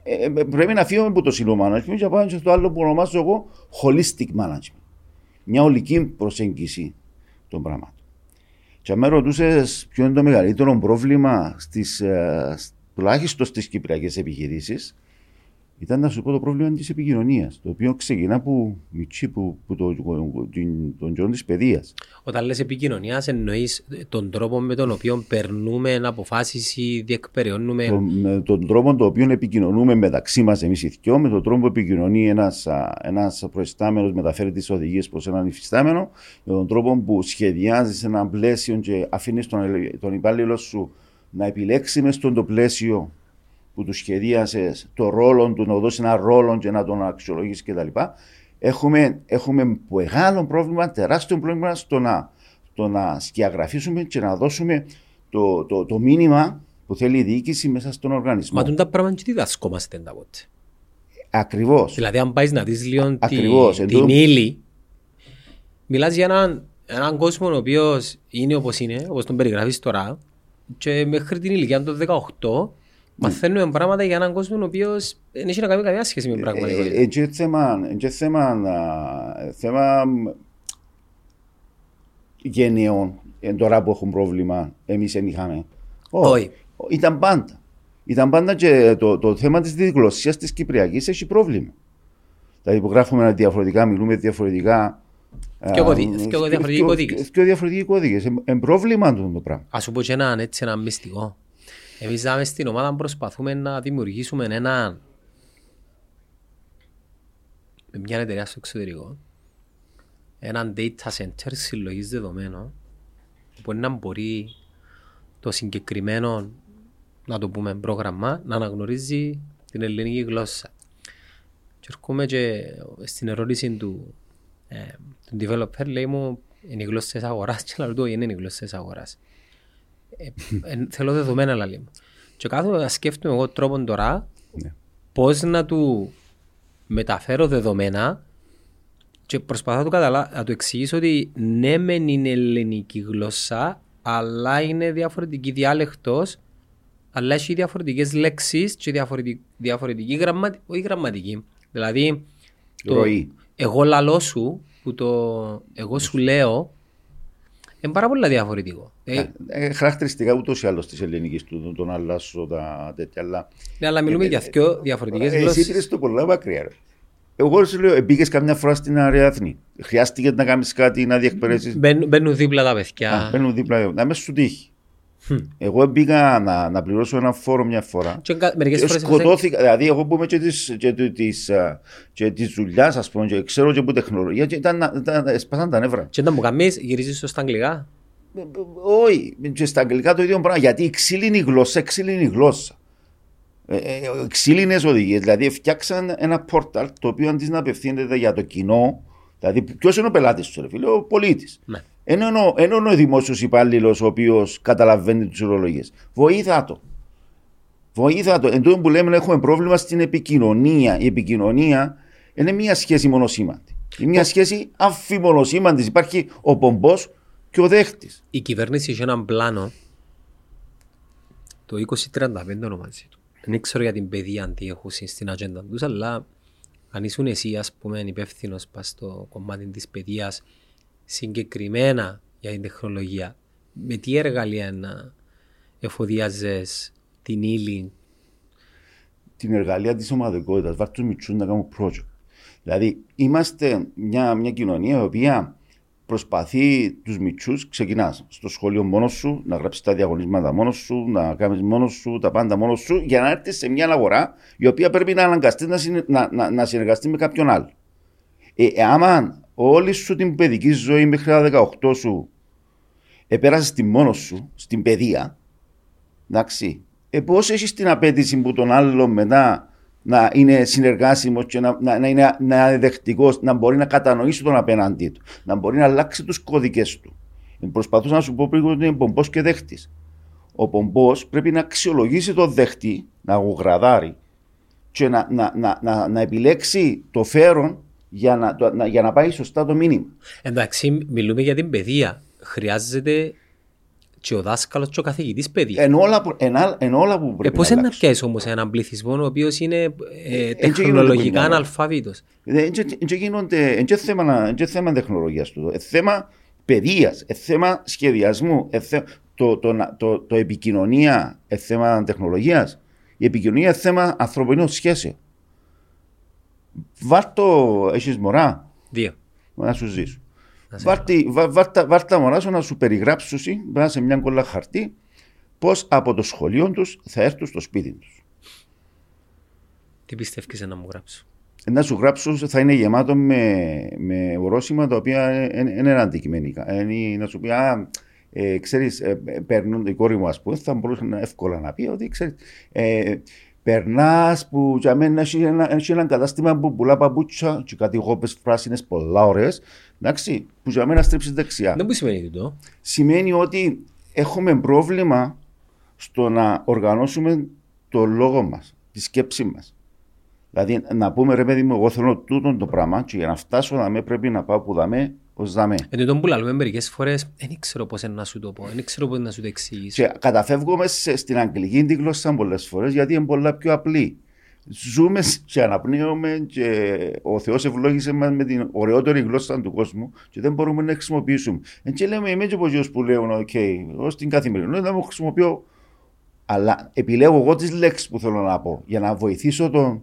ε, ε, πρέπει να φύγουμε από το silo management και να πάμε στο άλλο που ονομάζω εγώ holistic management. Μια ολική προσέγγιση των πραγμάτων. Και αν με ρωτούσες ποιο είναι το μεγαλύτερο πρόβλημα στις, ε, τουλάχιστον στις κυπριακές επιχειρήσεις, ήταν να σου πω το πρόβλημα της επικοινωνίας. Το οποίο ξεκινά από μητσί, που, που το, τον τζόν της παιδείας. Όταν λες επικοινωνίας, εννοείς τον τρόπο με τον οποίο περνούμε αποφάσεις ή διεκπεριώνουμε. Το, με τον τρόπο τον οποίο επικοινωνούμε μεταξύ μας εμείς οι δυο, με τον τρόπο που επικοινωνεί ένας ένας προϊστάμενος, μεταφέρει τις οδηγίες προς έναν υφιστάμενο, με τον τρόπο που σχεδιάζεις ένα πλαίσιο και αφήνεις τον, τον υπάλληλο σου να επιλέξει μες στον το πλαίσιο που τους σχεδίασες το ρόλο του, να δώσεις ένα ρόλο και να τον αξιολογήσεις κτλ. Έχουμε, έχουμε μεγάλο πρόβλημα, τεράστιο πρόβλημα στο να, το να σκιαγραφίσουμε και να δώσουμε το, το, το μήνυμα που θέλει η διοίκηση μέσα στον οργανισμό. Μα τον τα πράγματα τι διδασκόμαστε τα πότε. Ακριβώς. Δηλαδή, αν πάεις να δεις λίγο τη, την εντού... ύλη, μιλάς για έναν, έναν κόσμο ο οποίος είναι όπως είναι, όπως τον περιγράφεις τώρα, και μέχρι την ηλικία των 18 Μαθαίνουμε πράγματα για έναν κόσμο ο οποίος δεν έχει να κάνει καμία σχέση με την πραγματικότητα. Έτσι θέμα, θέμα, θέμα γενναιών, τώρα που έχουν πρόβλημα, εμείς δεν είχαμε. Όχι. Ήταν πάντα. Ήταν πάντα και το, το θέμα της διγλωσίας της Κυπριακής έχει πρόβλημα. Δηλαδή που γράφουμε διαφορετικά, μιλούμε διαφορετικά. Και διαφορετικοί κώδικες. Και διαφορετικοί κώδικες. Είναι πρόβλημα το πράγμα. Ας σου πω και ένα, έτσι, ένα μυστικό. Εμείς δάμε στην ομάδα προσπαθούμε να δημιουργήσουμε ένα με μια εταιρεία στο εξωτερικό ένα data center συλλογής δεδομένων που να μπορεί το συγκεκριμένο να το πούμε πρόγραμμα να αναγνωρίζει την ελληνική γλώσσα. Και έρχομαι και στην ερώτηση του, ε, του developer λέει μου είναι οι γλώσσες αγοράς και λέω είναι οι γλώσσες αγοράς. Ε, θέλω δεδομένα λαλή μου. Και κάθομαι να σκέφτομαι εγώ τρόπον τώρα ναι. πώς να του μεταφέρω δεδομένα και προσπαθώ να του, καταλα... να του εξηγήσω ότι ναι μεν είναι ελληνική γλώσσα αλλά είναι διαφορετική διάλεκτος αλλά έχει διαφορετικές λέξεις και διαφορετική, διαφορετική γραμματική, όχι γραμματική. Δηλαδή, το, εγώ λαλό σου, που το εγώ σου λέω, Είναι πάρα πολύ διαφορετικό. Ε, Ε, ε, χαρακτηριστικά ούτως ή άλλως της ελληνικής του, τον αλλάσσο, τα τέτοια. Αλλά ναι, αλλά μιλούμε για δύο διαφορετικές Ε, εσύ γλώσσες. πήρες το πολλά μακριά. Ρε. Εγώ σου λέω, μπήκε καμιά φορά στην Αριάθνη. Χρειάστηκε να κάνεις κάτι, να διεκπαιρέσεις. Μπαίνουν, μπαίνουν δίπλα τα παιδιά. Μπαίνουν δίπλα, να μες σου τύχει. Εγώ μπήκα να, να πληρώσω ένα φόρο μια φορά. Και κα- μερικές Και φορές σκοτώθηκα, δηλαδή εγώ που είμαι και της, και, του- της, α, και της δουλειάς ας πούμε και ξέρω και από τεχνολογία και ήταν, να- ήταν, σπάσαν τα νεύρα. Και όταν μου κάνεις, γυρίζεις στο στα αγγλικά; Ε, ε, Όχι, και στα αγγλικά το ίδιο πράγμα. Γιατί η ξύλινη γλώσσα, ξύλινη γλώσσα. Ε, ε, ξύλινες οδηγίες. Δηλαδή, φτιάξαν ένα πόρταλ το οποίο αντί να απευθύνεται για το κοινό, δηλαδή, ποιος είναι ο πελάτης του, ρε φίλε, ο πολίτης. Ναι. Ενώ ο- ενώ είναι ο δημόσιος υπάλληλος ο οποίος καταλαβαίνει τις ορολογίες. Βοήθα το. Βοήθα το. Εν τω που λέμε έχουμε πρόβλημα στην επικοινωνία. Η επικοινωνία είναι μια σχέση μονοσήμαντη. Είναι μια σχέση αμφιμονοσήμαντη. Υπάρχει ο πομπός και ο δέχτης. Η κυβέρνηση είχε έναν πλάνο το 2035 ονομάζει του. Δεν ξέρω για την παιδεία τι έχουν στην ατζέντα τους, αλλά αν ήσουν εσύ ας πούμε υπεύθυνος πας στο κομμάτι της παιδείας συγκεκριμένα για την τεχνολογία, με τι εργαλεία να εφοδιάζεις την ύλη; Την εργαλεία της ομαδικότητας. Βάρ τους μητσούς να κάνουν project. Δηλαδή, είμαστε μια, μια κοινωνία η οποία προσπαθεί τους μητσούς, ξεκινάς στο σχολείο μόνος σου, να γράψεις τα διαγωνίσματα μόνος σου, να κάνεις μόνος σου τα πάντα μόνος σου, για να έρθεις σε μια αγορά η οποία πρέπει να αναγκαστείς να, συνε- να, να, να συνεργαστεί με κάποιον άλλο. Ε, ε, άμα όλη σου την παιδική ζωή μέχρι τα 18 σου επέρασες τη μόνος σου, στην παιδεία, εντάξει, ε, πώς έχεις την απέτηση που τον άλλο μετά να είναι συνεργάσιμος και να, να, να είναι, να είναι δεχτικός, να μπορεί να κατανοήσει τον απέναντί του, να μπορεί να αλλάξει τους κώδικες του. Ε, Προσπαθούσα να σου πω πριν ότι είναι πομπός και δέχτης. Ο πομπός πρέπει να αξιολογήσει τον δέχτη, να γογραδάρει και να, να, να, να, να επιλέξει το φέρον για να, το- να, για να πάει σωστά το μήνυμα. Εντάξει, μιλούμε για την παιδεία. Χρειάζεται και ο δάσκαλος και ο καθηγητής παιδεία. Εν όλα, που- εν, άλλ- εν όλα που Ε, πρέπει πώς να είναι να αλλάξουν. πιάσεις όμως έναν πληθυσμό ο οποίος είναι ε, γίνονται τεχνολογικά που είναι. αναλφάβητος. Δεν γίνονται, εν και θέμα, εν και θέμα τεχνολογίας του. Ε, θέμα παιδείας, ε, θέμα σχεδιασμού, ε, θε- το, το, να- το, το επικοινωνία, ε, θέμα τεχνολογίας. Η επικοινωνία είναι θέμα ανθρωπινών σχέσεων. Βάρ' το, έχεις μωρά, Δύο. να σου ζήσω. Να σε Βάρ' τη- βά- βάρ' τα- βάρ' τα μωρά σου να σου περιγράψουν μέσα σε μια κολλά χαρτί πώς από το σχολείο τους θα έρθουν στο σπίτι τους. Τι πιστεύεις να μου γράψω; να σου γράψω θα είναι γεμάτο με, με ορόσημα τα οποία δεν είναι αντικειμενικά. Είναι να σου πει, α, ε, ξέρεις, ε, ε, παίρνουν, η κόρη μου ας πούμε, θα μπορούσε να, εύκολα να πει ότι ξέρεις, ε, περνάς που για μένα έχει ένα, έχει ένα κατάστημα που πουλά παπούτσια και κάτι γόπες πράσινες πολλά ωραίες, εντάξει, που για μένα στρίψεις δεξιά. Δεν μου σημαίνει τούτο. Σημαίνει ότι έχουμε πρόβλημα στο να οργανώσουμε το λόγο μας, τη σκέψη μας. Δηλαδή να πούμε ρε παιδί μου, εγώ θέλω τούτο το πράγμα και για να φτάσω να με πρέπει να πάω που δαμέ ως δαμέ. Εν τούτο που λαλούμε μερικές φορές, δεν ξέρω πώς είναι να σου το πω, δεν ξέρω πώς να σου το εξηγήσω. Και καταφεύγουμε σε- στην αγγλική τη γλώσσα πολλές φορές γιατί είναι πολλά πιο απλή. Ζούμε και αναπνέουμε και ο Θεός ευλόγησε μας με την ωραιότερη γλώσσα του κόσμου και δεν μπορούμε να χρησιμοποιήσουμε. Εν και λέμε είμαι και από εκείνους που λέω, οκ, ως την καθημερινότητα μου χρησιμοποιώ αλλά επιλέγω εγώ τις λέξεις που θέλω να πω για να βοηθήσω τον,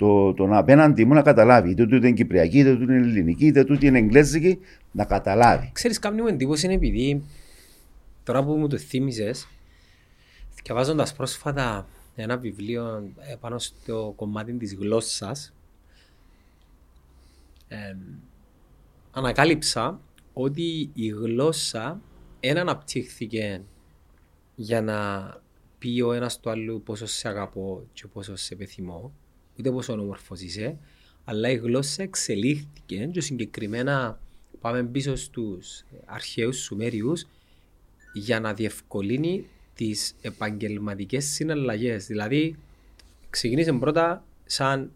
το, τον απέναντι μου να καταλάβει. Είτε τούτη είναι κυπριακή, είτε τούτη είναι ελληνική, είτε τούτη είναι εγγλέζικη, να καταλάβει. Ξέρεις, κάνει μου εντύπωση είναι επειδή τώρα που μου το θύμισες, διαβάζοντας πρόσφατα ένα βιβλίο ε, πάνω στο κομμάτι της γλώσσας, ε, ανακάλυψα ότι η γλώσσα δεν αναπτύχθηκε για να πει ο ένας του άλλου πόσο σε αγαπώ και πόσο σε επιθυμώ, ούτε πόσο όμορφος είσαι, αλλά η γλώσσα εξελίχθηκε και συγκεκριμένα πάμε πίσω στους αρχαίους Σουμέριους για να διευκολύνει τις επαγγελματικές συναλλαγές. Δηλαδή, ξεκινήσε πρώτα σαν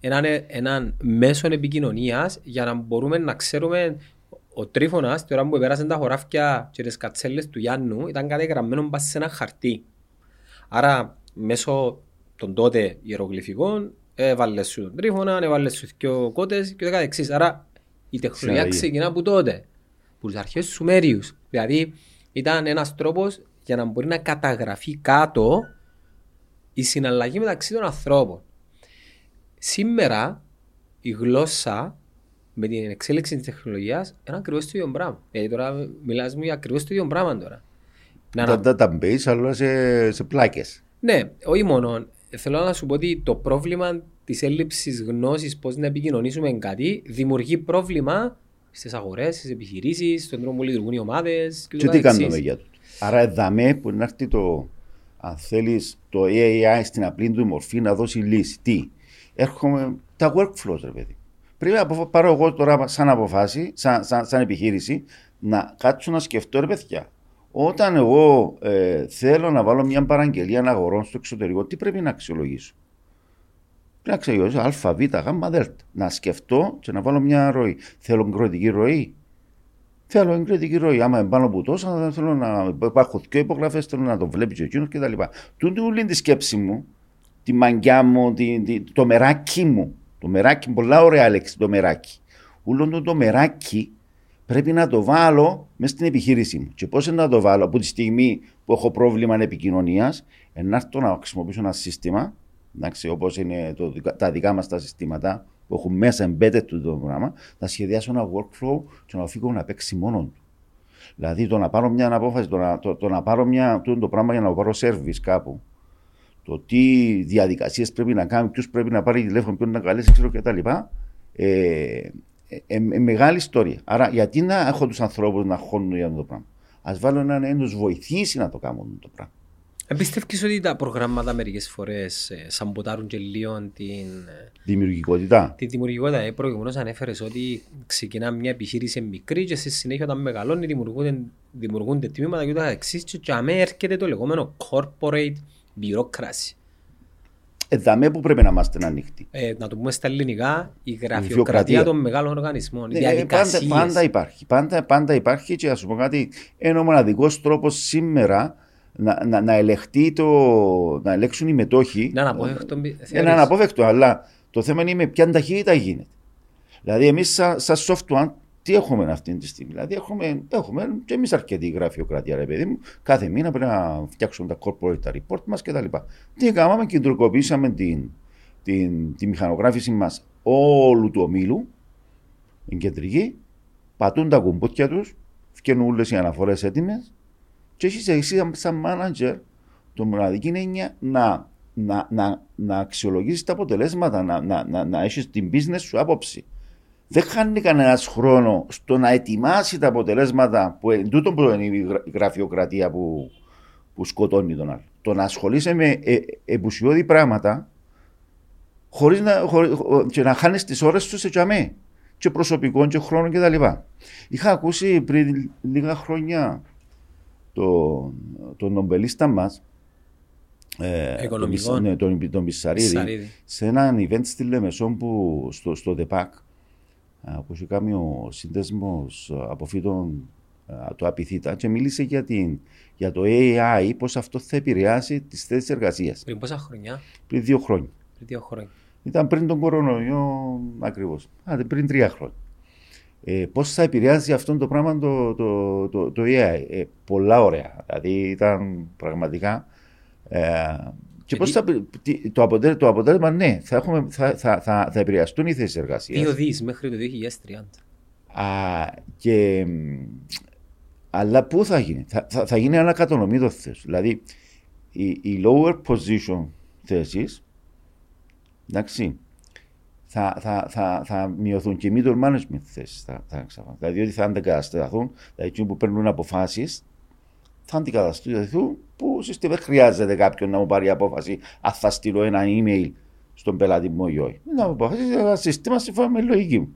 έναν, έναν μέσο επικοινωνίας για να μπορούμε να ξέρουμε ο τρίφωνα, την ώρα που πέρασαν τα χωράφια και τις κατσέλες του Γιάννου, ήταν κατεγραμμένο μπας σε ένα χαρτί. Άρα, μέσω των τότε ιερογλυφικών, έβαλες σου τον τρίφωνα, έβαλες σου δύο κότες και το καθεξής. Άρα, η τεχνολογία Συναλλαγή. ξεκινά από τότε, από τους αρχαίου Σουμέριους. Δηλαδή ήταν ένας τρόπος για να μπορεί να καταγραφεί κάτω η συναλλαγή μεταξύ των ανθρώπων. Σήμερα η γλώσσα με την εξέλιξη της τεχνολογίας είναι ακριβώς το ίδιο πράγμα. Γιατί τώρα μιλάς μου για ακριβώς το ίδιο πράγμα τώρα. Να, τα database, αλλά σε, σε πλάκες. Ναι, όχι μόνο. Θέλω να σου πω ότι το πρόβλημα της έλλειψης γνώσης πώς να επικοινωνήσουμε κάτι δημιουργεί πρόβλημα στις αγορές, στις επιχειρήσεις, στον τρόπο που λειτουργούν οι ομάδες. Και, και τι κάνουμε για το. Άρα, εδαμέ που να έρθει το, αν θέλεις, το AI στην απλή του μορφή να δώσει λύση. Τι, έρχομαι τα workflows, ρε παιδί. Πρέπει να πάρω εγώ τώρα σαν αποφάση, σαν, σαν, σαν επιχείρηση, να κάτσω να σκεφτώ, ρε παιδιά, όταν εγώ ε, θέλω να βάλω μια παραγγελία αγορών στο εξωτερικό, τι πρέπει να αξιολογήσω; Πρέπει να αξιολογήσω Α, Β, Γ, Δ. Να σκεφτώ και να βάλω μια ροή. Θέλω εγκροτική ροή; Θέλω εγκροτική ροή. Άμα πάνω από τόσο, θέλω να υπάρχουν και υπογραφές, θέλω να το βλέπει και εκείνος κτλ. Τούτη όλη τη σκέψη μου, τη μαγκιά μου, τη, τη, το μεράκι μου. Το μεράκι, πολλά ωραία λέξη το μεράκι. Ούλον το μεράκι πρέπει να το βάλω μέσα στην επιχείρησή μου. Και πώς να το βάλω; Από τη στιγμή που έχω πρόβλημα επικοινωνίας, να έρθω να χρησιμοποιήσω ένα σύστημα, όπως είναι το, τα δικά μας τα συστήματα, που έχουν μέσα embedded του το πράγμα, να σχεδιάσω ένα workflow και να φύγω να παίξει μόνο του. Δηλαδή το να πάρω μια απόφαση, το να, το, το να πάρω μια, το, το πράγμα για να πάρω service κάπου, το τι διαδικασίες πρέπει να κάνει, ποιο πρέπει να πάρει τηλέφωνο, ποιον να καλέσει, ξέρω κτλ. Ε, ε, ε, ε, μεγάλη ιστορία. Άρα, γιατί να έχω τους ανθρώπους να χώνουν για αυτό το πράγμα; Α βάλω έναν να τους βοηθήσει να το κάνουν το πράγμα. Εμπιστεύει ότι τα προγράμματα μερικές φορές ε, σαμποτάρουν και λίγο την δημιουργικότητα. Τη δημιουργικότητα. Ε, Προηγουμένως ανέφερες ότι ξεκινά μια επιχείρηση μικρή και στη συνέχεια όταν μεγαλώνει δημιουργούνται, δημιουργούνται τμήματα και ούτω εξή. Και αμέ έρχεται το λεγόμενο corporate bureaucracy. Εδαμέ που πρέπει να είμαστε ανοιχτοί. Ε, να το πούμε στα ελληνικά, η γραφειοκρατία των μεγάλων οργανισμών. Ναι, πάντα, πάντα, υπάρχει. Πάντα, πάντα υπάρχει και α πούμε κάτι. Είναι ο μοναδικός τρόπος σήμερα να, να, να, ελεγχτεί το, να ελέγξουν οι μετόχοι. Να αναπόφευκτο. Είναι αναπόφευκτο, αλλά το θέμα είναι με ποια ταχύτητα γίνεται. Δηλαδή, εμείς σαν, σαν software τι έχουμε αυτή τη στιγμή. Δηλαδή, έχουμε, έχουμε και εμείς αρκετή γραφειοκρατία, ρε παιδί μου. Κάθε μήνα πρέπει να φτιάξουμε τα corporate report μας κτλ. Τι κάναμε, κεντρικοποιήσαμε την, την, τη μηχανογράφηση μας όλου του ομίλου, την κεντρική, πατούν τα κουμπούτια τους, φτιάχνουν όλες οι αναφορές έτοιμες, και έχει εσύ, σαν manager, το μοναδική έννοια να, να, να, να αξιολογήσεις τα αποτελέσματα, να, να, να, να έχεις την business σου άποψη δεν χάνει κανένας χρόνο στο να ετοιμάσει τα αποτελέσματα που εν τούτο που είναι η γραφειοκρατία που, που σκοτώνει τον άλλο. Το να ασχολείσαι με ε, επουσιώδη πράγματα χωρίς να, χωρί, και να χάνεις τις ώρες σου σε τζαμέ και προσωπικό και χρόνο κτλ. Είχα ακούσει πριν λίγα χρόνια τον το νομπελίστα μας, ε, τον, ναι, τον, τον Πισαρίδη, σε ένα event στη Λεμεσόν που στο, στο ΔΕΠΑΚ που είχε κάνει ο σύνδεσμος αποφύτων του Απιθύτα και μίλησε για, την, για το AI, πώς αυτό θα επηρεάσει τις θέσεις εργασίας. Πριν πόσα χρόνια; Πριν δύο χρόνια. Πριν δύο χρόνια. Ήταν πριν τον κορονοϊό ακριβώς. Πριν τρία χρόνια. Ε, πώς θα επηρεάσει αυτό το πράγμα το, το, το, το AI. Ε, πολλά ωραία. Δηλαδή ήταν πραγματικά ε, και πώς θα, το, αποτέλεσμα, το αποτέλεσμα, ναι, θα, έχουμε, θα, θα, θα, θα επηρεαστούν οι θέσεις εργασίας. Δύο δι μέχρι το 2030. Α, και, αλλά πού θα γίνει, θα, θα, θα γίνει ανακατονομή το θέσεων. Δηλαδή, οι, οι lower position θέσεις, εντάξει, θα, θα, θα, θα μειωθούν και οι middle management θέσεις. Θα, θα, δηλαδή, ότι θα αντεκατασταθούν, δηλαδή, εκείνοι που παίρνουν αποφάσεις, θα αντικατασταθούν που συστημα χρειάζεται κάποιον να μου πάρει απόφαση αν θα στείλω ένα email στον πελάτη μου ή όχι. Να μου αποφασίσει ένα σύστημα σύμφωνα με λογική μου.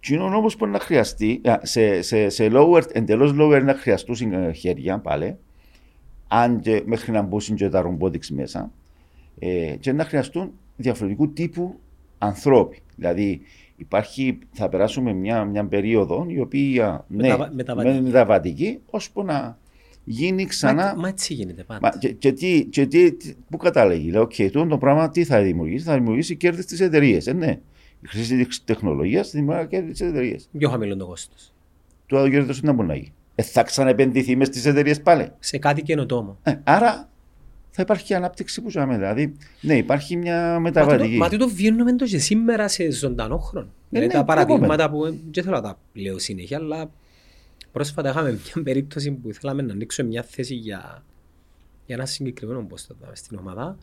Τι είναι όμως που να χρειαστεί, σε, σε, σε lower, εντελώς lower να χρειαστούν χέρια πάλι, αν και μέχρι να μπουν και τα robotics μέσα, ε, και να χρειαστούν διαφορετικού τύπου ανθρώποι. Δηλαδή, υπάρχει, θα περάσουμε μια, μια περίοδο η οποία ναι, μεταβατική, μεταβατική ώσπου να γίνει ξανά. Μα, μα έτσι γίνεται πάντα. Μα, και, και, τι, και τι, πού καταλήγει, λέω, okay, το πράγμα τι θα δημιουργήσει, θα δημιουργήσει κέρδη στις εταιρείες. Ε, ναι. Η χρήση της τεχνολογίας θα δημιουργήσει κέρδη στις εταιρείες. Πιο χαμηλό το κόστος. Το άλλο κέρδο δεν μπορεί να γίνει. Ε, θα ξαναεπενδυθεί μες στις εταιρείες πάλι. Σε κάτι καινοτόμο. Ε, άρα θα υπάρχει ανάπτυξη που ζάμε. Δηλαδή, ναι, υπάρχει μια μεταβατική. Μα το βιώνουμε το και σήμερα σε ζωντανό χρόνο. Ε, δηλαδή ναι, τα παραδείγματα ακόμα. που δεν θέλω να τα λέω συνέχεια, αλλά πρόσφατα είχαμε μια περίπτωση που θέλαμε να ανοίξουμε μια θέση για, για ένα συγκεκριμένο πόστο εδώ στην ομάδα.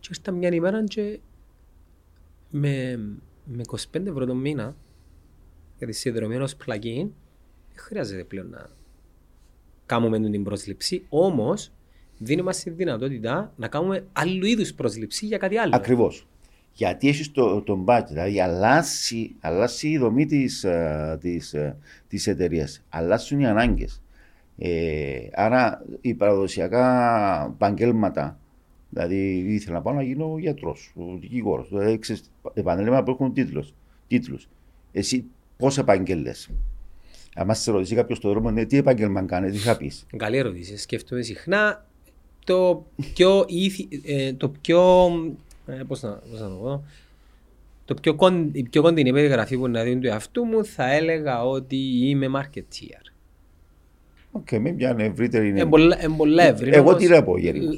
Και ήρθα μια ημέρα και με, με 25 ευρώ το μήνα για τη συνδρομή ενός plugin δεν χρειάζεται πλέον να κάνουμε την πρόσληψη, όμως δίνει μας τη δυνατότητα να κάνουμε άλλου είδους πρόσληψη για κάτι άλλο. Ακριβώς. Γιατί έχεις το, τον budget, δηλαδή αλλάζει, αλλάζει η δομή της της, ε, της εταιρείας. Αλλάζουν οι ανάγκες. Ε, άρα, οι παραδοσιακά επαγγέλματα, δηλαδή ήθελα να πάω να γίνω γιατρός, δικηγόρος. Δηλαδή, ξέρεις, επανέλευμα που έχουν τίτλους. τίτλους. Εσύ πώς επαγγέλνε. Αν σε ρωτήσει κάποιος στον δρόμο, ναι, τι επάγγελμα κάνεις, τι θα πεις; Καλή ερώτηση. Σκέφτομαι συχνά το πιο, ήθι, ε, το πιο ε, πώς να, πώς να το πω, το πιο, κον, η πιο κοντινή περιγραφή που να δίνει του εαυτού μου θα έλεγα ότι είμαι marketeer. OK, με μια ευρύτερη. Είναι πολλά, ε, πολλά ευρύ, Εγώ όμως, τι να πω γενικώς.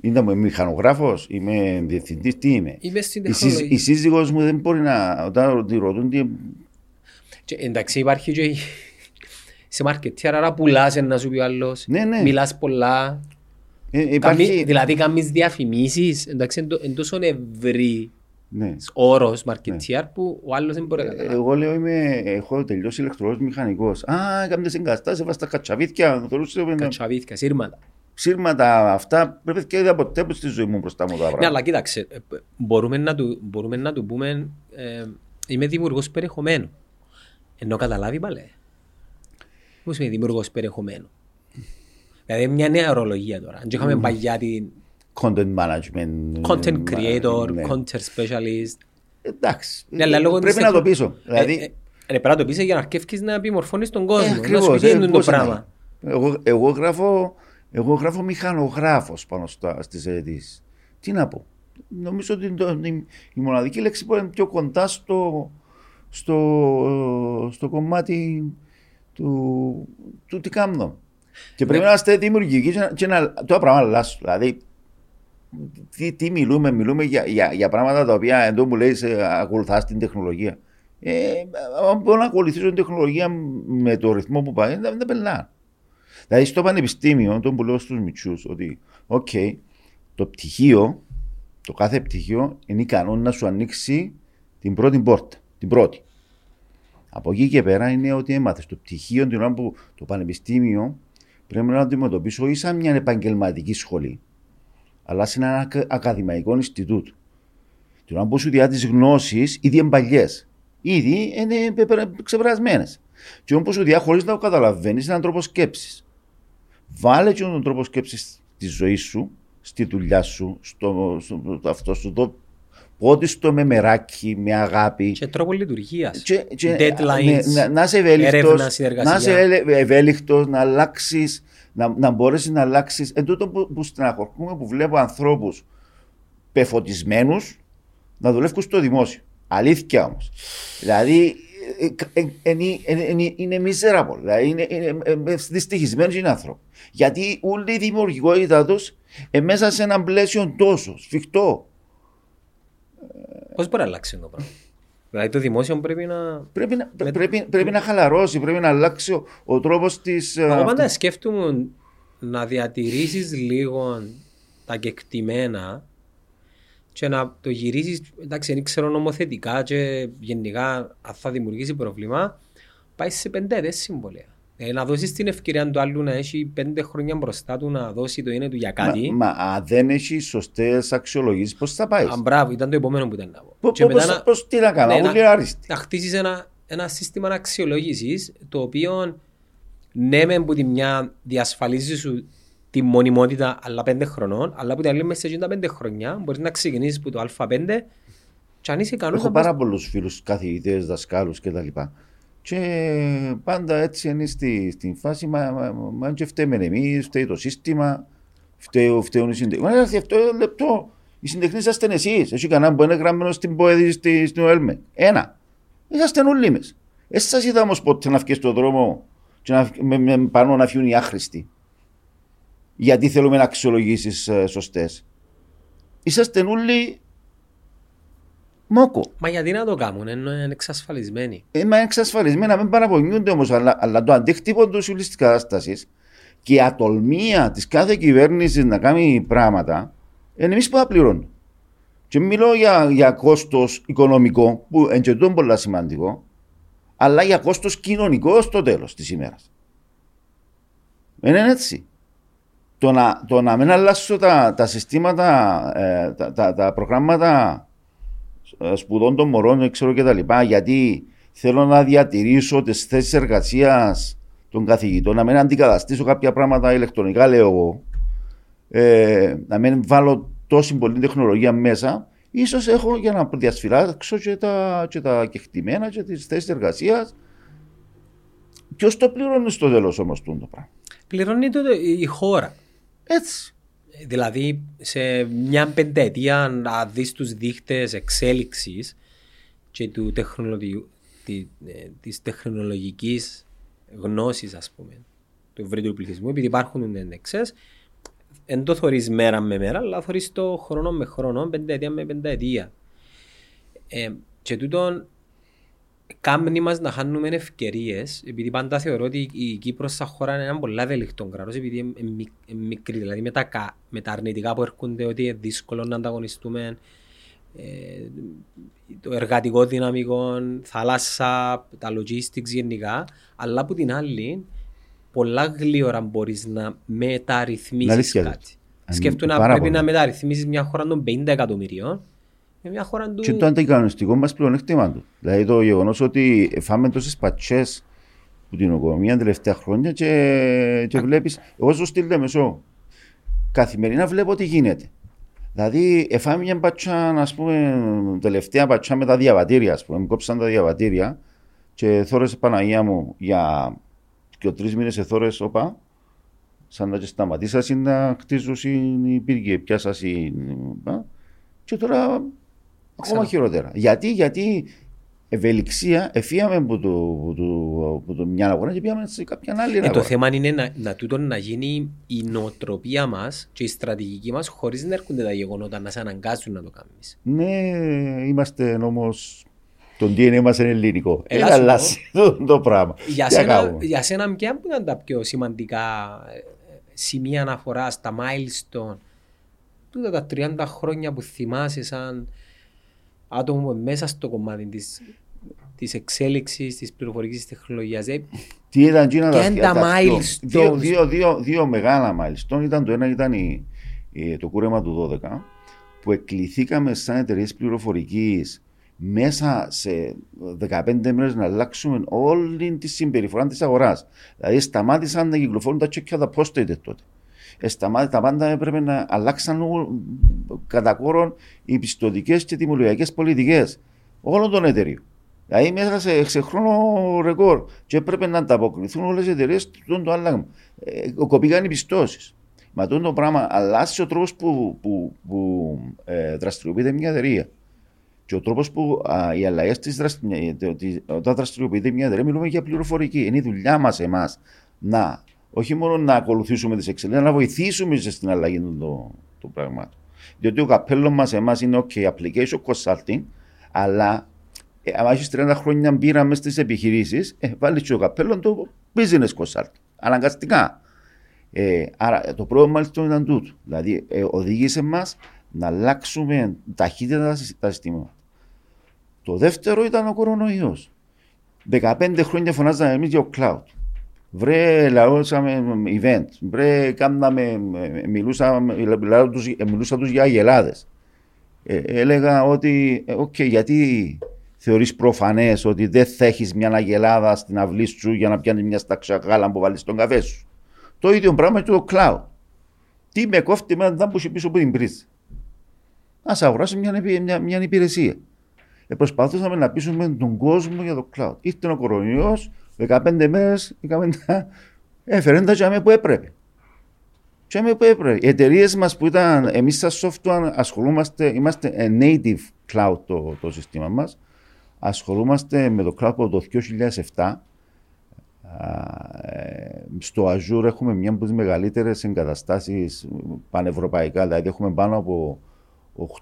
Είμαι μηχανογράφος, είμαι διευθυντής, τι είμαι; Είμαι στην Η, σύζ, τεχνολογία. η σύζυγός μου δεν μπορεί να. Όταν τη ρωτούν τι. Και, εντάξει υπάρχει και η- σε marketeer, άρα πουλάς να σου πει ο άλλος, Ναι, ναι. μιλάς πολλά, ε, υπάρχει. Καμί, δηλαδή κάνεις διαφημίσεις, εντάξει, είναι τό- είναι τόσο ευρύ Ναι. όρος marketeer που ο άλλος δεν μπορεί να Ε, καταλάβει. Εγώ λέω είμαι, έχω τελειώσει ηλεκτρονικός μηχανικός. Α, έκαμε εγκαταστάσεις, έβαστα τα κατσαβίθια, θεωρούσε με Κατσαβίθηκα, σύρματα. σύρματα αυτά. Πρέπει και είδα ποτέ που στη ζωή μου μπροστά μου τα Ναι, πράγματα. αλλά κοίταξε, ε, π- μπορούμε να του, μπορούμε να του πούμε ε, είμαι δημιουργός περιεχομένου. Ενώ καταλάβει παλέ. Πώς είμαι δημιουργός περιεχομένου; Δηλαδή μια νέα ορολογία τώρα. Αν και είχαμε παλιά την Content management. content ε, creator, ναι. content specialist. Εντάξει. Ναι, αλλά λόγω Πρέπει της να το τεχνο- πείσω. Ε, Δηλαδή, ε, ε, πρέπει να το πεις για να αρκεύκεις να επιμορφώνεις τον κόσμο. Ε, να ακριβώς, σου πει ε, είναι το πώς είναι. πράγμα. Εγώ, εγώ, γράφω, εγώ γράφω μηχανογράφος πάνω στα, στις αιτήσεις. Τι να πω. Νομίζω ότι το, η, η μοναδική λέξη που είναι πιο κοντά στο, στο, στο κομμάτι του, του τι κάνω. Και πρέπει Ναι. να είμαστε δημιουργικοί και να, και να το πράγμα αλλάσουν. Δηλαδή, τι, τι μιλούμε, μιλούμε για, για, για πράγματα τα οποία εδώ μου λέει ακολουθάς την τεχνολογία. Ε, αν μπορώ να ακολουθήσω την τεχνολογία με το ρυθμό που πάει, δεν, δεν περνά. Δηλαδή στο πανεπιστήμιο, τον που λέω στους μιτσιούς, ότι οκ, το πτυχίο, το κάθε πτυχίο είναι ικανό να σου ανοίξει την πρώτη πόρτα. Την πρώτη. Από εκεί και πέρα είναι ότι έμαθες το πτυχίο την ώρα που το πανεπιστήμιο πρέπει να το αντιμετωπίσω όχι σαν μια επαγγελματική σχολή, αλλά σε ένα ακα- ακαδημαϊκό Ινστιτούτο. Την ώρα που σου διά τις γνώσεις, ήδη είναι παλιές. Ήδη είναι ξεπερασμένες. Και όμω σου διά χωρίς να το καταλαβαίνεις, έναν τρόπο σκέψης. Βάλε και τον τρόπο σκέψης στη ζωή σου, στη δουλειά σου, στο, στο, αυτό σου. Το, πότε στο με μεράκι, με αγάπη. Και τρόπο λειτουργίας. Και, και, Deadlines, ναι, να, να είσαι ευέλικτος, έρευνα, συνεργασία. να είσαι ελε- ευέλικτος, να αλλάξεις, να, να μπορέσεις να αλλάξεις. Εν τούτο που, που στεναχωρούμε που βλέπω ανθρώπους πεφωτισμένους να δουλεύουν στο δημόσιο. Αλήθεια όμως. Δηλαδή ε, ε, ε, ε, ε, ε, είναι miserable. Δηλαδή είναι, είναι, ε, ε, δυστυχισμένοι είναι άνθρωποι. Γιατί όλη η δημιουργικότητα τους ε, μέσα σε ένα πλαίσιο τόσο σφιχτό. Πώς μπορεί να αλλάξει το πράγμα; Δηλαδή το δημόσιο πρέπει να... Πρέπει να, πρέπει, πρέπει να χαλαρώσει, πρέπει να αλλάξει ο, ο τρόπος της... ε, Εγώ πάντα αυτής- σκέφτομαι να διατηρήσεις λίγο τα κεκτημένα και να το γυρίσεις, εντάξει δεν ξέρω νομοθετικά και γενικά αν θα δημιουργήσει πρόβλημα, πάει σε πεντέτες συμβολία. Ε, να δώσεις την ευκαιρία του άλλου να έχει πέντε χρόνια μπροστά του να δώσει το είναι του για κάτι. Μα, μα αν δεν έχει σωστές αξιολογήσεις, πώς θα πάεις; Αν μπράβο, ήταν το επόμενο που ήταν να πω. Πώ Και μετά να- τι να κάνω, Ναι, όλοι να- είναι άριστοι. να χτίσεις ένα, ένα σύστημα αξιολόγησης το οποίο ναι, μεν που τη μια διασφαλίζει σου τη μονιμότητα αλλά πέντε χρονών, αλλά που την άλλη μέσα σε εκείνα τα πέντε χρονιά μπορείς να ξεκινήσεις από το Α5 και αν είσαι ικανός Έχω να πας- πάρα πολλούς φίλους, καθηγητές, δασκάλους κτλ. Και πάντα έτσι είναι στη, στην φάση, μα, μα, μα και φταίμε εμείς, φταίει το σύστημα, φταίει, φταίουν οι συντεχνεί. Μα έρθει αυτό λεπτό. Οι συντεχνείς είσαστε εσείς. Έχει κανένα που είναι γραμμένο στην ΠΟΕΔ στη, στην ΟΕΛΜΕ. Ένα. Είσαστε όλοι μα. Εσύ σας είδα όμως ποτέ να βγεις στον δρόμο και να, με, με, πάνω να φύγουν οι άχρηστοι. Γιατί θέλουμε αξιολογήσεις ε, σωστές. Είσαστε όλοι μόκο. Μα γιατί να το κάνουν, ενώ είναι εξασφαλισμένοι. Ε, μα είναι εξασφαλισμένοι, να μην παραπονιούνται όμως, αλλά, αλλά το αντίκτυπο του όλη τη κατάστασης και η ατολμία της κάθε κυβέρνησης να κάνει πράγματα, είναι εμείς που θα πληρώνουμε. Και μιλώ για, για κόστος οικονομικό, που είναι πολύ σημαντικό, αλλά για κόστος κοινωνικό στο τέλος της ημέρας. Είναι έτσι. Το να, το να μην αλλάσω τα, τα συστήματα, ε, τα, τα, τα, προγράμματα ε, σπουδών των μωρών, ξέρω και τα λοιπά, γιατί θέλω να διατηρήσω τις θέσεις εργασίας των καθηγητών, να μην αντικαταστήσω κάποια πράγματα ηλεκτρονικά, λέω εγώ, ε, να μην βάλω τόση πολλή τεχνολογία μέσα, ίσως έχω για να διασφυλάξω και τα, και τα κεκτημένα και τις θέσεις εργασίας. Ποιος το πληρώνει στο τέλος όμως το πράγμα; Πληρώνει το, η χώρα. Έτσι. Δηλαδή, σε μια πενταετία, να δεις τους δείχτες εξέλιξης και του τεχνολογικού, τη, ε, της τεχνολογικής γνώσης ας πούμε του ευρύτερου πληθυσμού επειδή υπάρχουν ενδεξές δεν το θωρείς μέρα με μέρα αλλά θωρείς το χρόνο με χρόνο, πενταετία με πενταετία. Ε, και τούτον κάμνη μας να χάνουμε ευκαιρίες, επειδή πάντα θεωρώ ότι η Κύπρος σαν χώρα είναι ένα πολύ ευέλικτο κράτος επειδή είναι μικρή, δηλαδή με τα, με τα αρνητικά που έρχονται ότι είναι δύσκολο να ανταγωνιστούμε ε, το εργατικό δυναμικό, θάλασσα, τα logistics γενικά, αλλά από την άλλη πολλά γλύωρα μπορείς να μεταρρυθμίσεις κάτι. Σκέφτομαι να πρέπει να μεταρρυθμίσεις μια χώρα των 50 εκατομμυρίων μια χώρα του... Και το αντικανονιστικό μας πλεονέκτημα του. Δηλαδή το γεγονός ότι φάμε τόσες πατσές που την οικονομία τα τελευταία χρόνια και, και βλέπεις. Εγώ στο στείλτε μεσό. Καθημερινά βλέπω τι γίνεται. Δηλαδή, εφάμε μια πατσά, ας πούμε, τελευταία πατσά με τα διαβατήρια, ας πούμε. Μου κόψαν τα διαβατήρια και θόρεσε Παναγία μου για και τρεις μήνες εθόρε, όπα. Σαν να και σταματήσα να χτίζω η πύργη, πιάσα και τώρα Ακόμα χειρότερα. Γιατί, γιατί ευελιξία εφίαμε από το, το, το, το μια αγορά και πήγαμε σε κάποια άλλη ε, Το θέμα είναι να, να, τούτο να γίνει η νοοτροπία μας και η στρατηγική μας χωρίς να έρχονται τα γεγονότα να σε αναγκάζουν να το κάνεις. Ναι, είμαστε όμως. Το DNA μας είναι ελληνικό. Δεν αλλάζει το, το πράγμα. Για σένα, για σένα, ποια ήταν τα πιο σημαντικά ε, σημεία αναφοράς, τα milestone, τούτα τα 30 χρόνια που θυμάσαι σαν άτομο μέσα στο κομμάτι της, της εξέλιξης της πληροφορικής τεχνολογίας. Ε, Τι ήταν και τα, τα milestones. Δύο, δύο, δύο, δύο, μεγάλα milestone. Ήταν, το ένα ήταν η, η, το κούρεμα του 12 που εκκληθήκαμε σαν εταιρείες πληροφορικής μέσα σε 15 μέρες να αλλάξουμε όλη τη συμπεριφορά της αγοράς. Δηλαδή σταμάτησαν να κυκλοφορούν τα τσέκια τα post τότε σταμάτη, τα πάντα έπρεπε να αλλάξαν κατά κόρον οι πιστοτικές και τιμολογιακές πολιτικές όλων των εταιρείων. Δηλαδή μέσα σε, σε χρόνο ρεκόρ και έπρεπε να ανταποκριθούν όλες οι εταιρείες στον το άλλαγμα. Ε, κοπήκαν οι πιστώσεις. Μα αυτό το πράγμα αλλάζει ο τρόπος που, που, που ε, δραστηριοποιείται μια εταιρεία. Και ο τρόπος που α, οι αλλαγές της δραστηριοποιείται, όταν δραστηριοποιείται μια εταιρεία, μιλούμε για πληροφορική. Είναι η δουλειά μας εμάς να όχι μόνο να ακολουθήσουμε τις εξελίξεις, αλλά να βοηθήσουμε στην αλλαγή των το, το πραγμάτων. Διότι ο καπέλος μας εμάς είναι OK, application consulting, αλλά ε, αν έχεις 30 χρόνια μπήρα μέσα στις επιχειρήσεις, ε, βάλεις και ο καπέλος το business consulting. Αναγκαστικά. Ε, άρα το πρώτο μάλιστα ήταν τούτο. Δηλαδή, ε, οδήγησε μας να αλλάξουμε ταχύτερα τα συστήματα. Το δεύτερο ήταν ο κορονοϊός. 15 χρόνια φωνάζαμε εμείς για ο cloud. Βρε, λαούσαμε event. Βρε, κάναμε, μιλούσα, μιλούσα τους για αγελάδες. Ε, έλεγα ότι, okay, γιατί θεωρείς προφανές ότι δεν θα έχεις μια αγελάδα στην αυλή σου για να πιάνεις μια σταξιά γάλα που βάλεις στον καφέ σου; Το ίδιο πράγμα και το cloud. Τι με κόφτει με να που πίσω από την πρίζα. Α αγοράσει μια, μια, μια υπηρεσία. Ε, προσπαθούσαμε να πείσουμε τον κόσμο για το cloud. Ήρθε ο κορονοϊός, 15 μέρες είχαμε τα. Έφεραν τα τζάμε που έπρεπε. Τζάμε που έπρεπε. Οι εταιρείες μας που ήταν, εμείς σαν software ασχολούμαστε, είμαστε native cloud το, το σύστημα μας. Ασχολούμαστε με το cloud από το 2007. ε, στο Azure έχουμε μια από τις μεγαλύτερες εγκαταστάσεις πανευρωπαϊκά, δηλαδή έχουμε πάνω από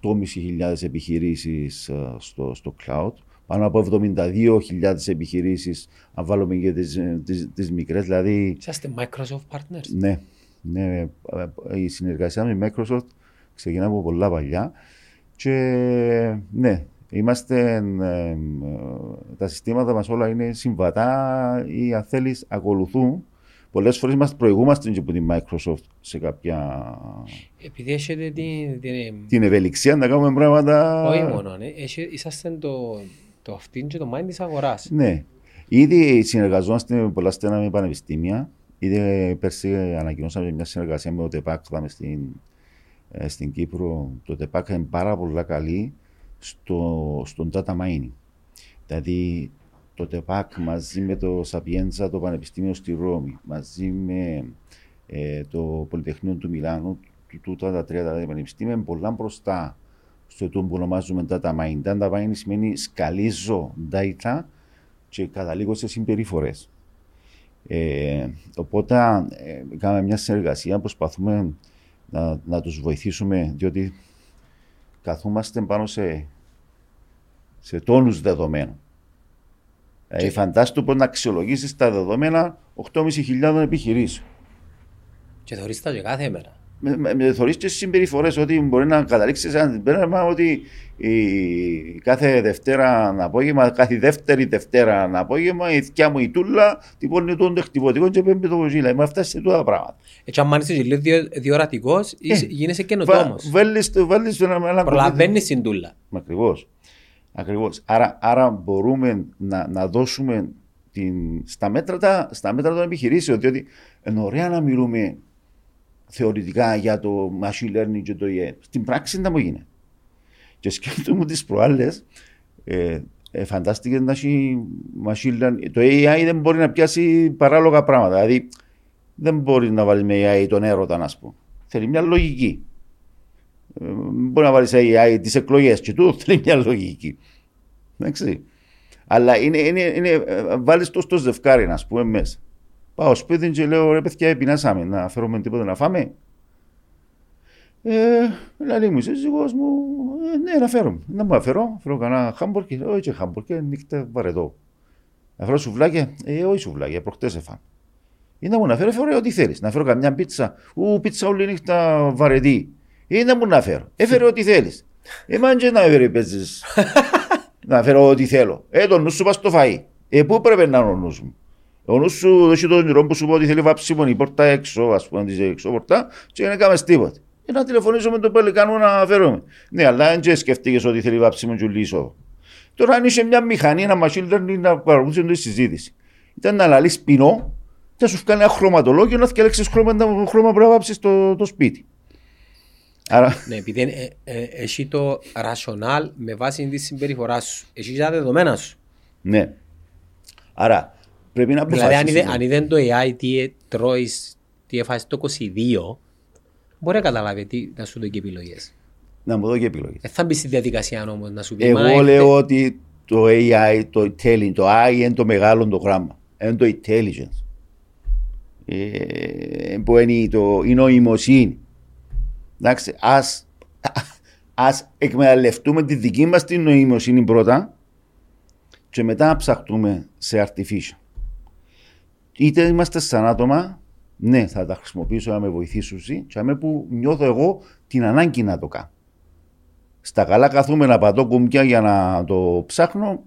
8.500 επιχειρήσεις ε, στο, στο cloud, πάνω από 72.000 επιχειρήσεις, αν βάλουμε και τις τις, τις μικρές. Δηλαδή, Είσαστε Microsoft Partners. Ναι, ναι, η συνεργασία με Microsoft ξεκινά από πολλά παλιά και ναι, Είμαστε, ε, τα συστήματα μας όλα είναι συμβατά ή αν θέλεις ακολουθούν. Πολλές φορές μας προηγούμαστε και από την Microsoft σε κάποια... Επειδή έχετε την... την... την ευελιξία να κάνουμε πράγματα... Όχι μόνο, ναι. είσαστε το, το αυτήν και το mind της αγοράς. Ναι. Ήδη συνεργαζόμαστε με πολλά στένα με πανεπιστήμια. Ήδη πέρσι ανακοινώσαμε μια συνεργασία με το ΤΕΠΑΚ στην, ε, στην Κύπρο. Το ΤΕΠΑΚ είναι πάρα πολύ καλή στο, στον data mining. Δηλαδή το ΤΕΠΑΚ μαζί με το Σαπιέντζα, το Πανεπιστήμιο στη Ρώμη, μαζί με ε, το Πολυτεχνείο του Μιλάνου, τούτα τα τρία τα πανεπιστήμια είναι πολλά μπροστά στο που ονομάζουμε data mining. Data mining σημαίνει σκαλίζω data και καταλήγω σε συμπεριφορές. Ε, οπότε ε, κάναμε μια συνεργασία, προσπαθούμε να, να τους βοηθήσουμε, διότι καθόμαστε πάνω σε σε τόνους δεδομένων. Δηλαδή, φαντάστο πω να αξιολογήσεις τα δεδομένα 8.500 επιχειρήσεων. Και θεωρείς τα και κάθε μέρα. Με, με, με θεωρείς και συμπεριφορές ότι μπορεί να καταλήξεις σε ένα συμπέρασμα ότι η, κάθε Δευτέρα απόγευμα, κάθε δεύτερη Δευτέρα απόγευμα η θιά μου η τούλα τυπώνει τον τεκτυπωτικό και πέμπει το κοζίλα. Είμαι αυτά σε τούτα πράγματα. Έτσι αν μάλιστα λίγο διο, διορατικός ε, γίνεσαι καινοτόμος. Βάλεις, βάλεις ένα... Προλαβαίνεις την τούλα. Ακριβώς. Ακριβώς. Άρα, άρα μπορούμε να, να δώσουμε την, στα, μέτρα τα, στα μέτρα των επιχειρήσεων, διότι είναι ωραία να μιλούμε θεωρητικά για το machine learning και το AI. Στην πράξη δεν μου γίνει. Και σκέφτομαι τις προάλλες, ε, ε, φαντάστηκες να έχει machine learning. Το AI δεν μπορεί να πιάσει παράλογα πράγματα. Δηλαδή, δεν μπορεί να βάλει με AI τον έρωτα, να πούμε. Θέλει μια λογική. Ε, μπορεί να βάλεις AI τις εκλογές και του, θέλει μια λογική. Εντάξει. Αλλά είναι, είναι, είναι ε, βάλεις το στο ζευκάρι, να πούμε μέσα. Πάω σπίτι και λέω ρε παιδιά, επινάσαμε να φέρουμε τίποτα να φάμε. Ε, λέει μου, είσαι ζυγός μου, ε, ναι, να φέρω. Να μου αφαιρώ, φέρω κανένα χάμπορκι, όχι και χάμπορκι, νύχτα βαρετό. Να φέρω σουβλάκια, ε, όχι σουβλάκια, προχτές έφαν. Ή να μου να φέρω, φέρω ό,τι θέλεις. Να φέρω καμιά πίτσα, ου, πίτσα όλη νύχτα βαρετή. Ή να μου να φέρω, έφερε ό,τι θέλεις. Ε, μαν και να έφερε παίζεις. να φέρω ό,τι θέλω. Ε, το νου σου πας στο φαΐ. Ε, πού πρέπει να είναι ο νους μου; Ο νους σου δώσει τον νερό που σου πω ότι θέλει βάψιμο η πόρτα έξω, ας πούμε, της έξω πόρτα και δεν έκαμες τίποτα. Ε, να τηλεφωνήσω με τον Πελικάνο να φέρουμε. Ναι, αλλά δεν σκεφτείκες ότι θέλει βάψιμο και λύσω. Τώρα αν είσαι μια μηχανή, ένα machine learning να παρακολουθήσει τη συζήτηση. Ήταν να λαλείς πεινό, θα σου κάνει ένα χρωματολόγιο να θυκαλέξεις χρώμα, χρώμα που να βάψεις το, το σπίτι. Άρα... Ναι, επειδή ε, ε, έχει το rational με βάση τη συμπεριφορά σου. Έχει τα δεδομένα σου. Ναι. Άρα πρέπει να αποφασίσεις. Δηλαδή αν είδε το AI τι τρώει, τι έφασε το 22, μπορεί να καταλάβει τι να σου δώσει επιλογές. Να μου δώσει επιλογές. Δεν θα μπει στη διαδικασία όμως να σου πει. Εγώ λέω ότι το AI, το intelligence, το AI είναι το μεγάλο το γράμμα. Είναι το intelligence. Ε, που είναι το, η νοημοσύνη. Εντάξει, ας, ας εκμεταλλευτούμε τη δική μας την νοημοσύνη πρώτα και μετά να ψαχτούμε σε artificial. Είτε είμαστε σαν άτομα, ναι, θα τα χρησιμοποιήσω να με βοηθήσουν και αμέ που νιώθω εγώ την ανάγκη να το κάνω. Στα καλά καθούμε να πατώ κουμπιά για να το ψάχνω,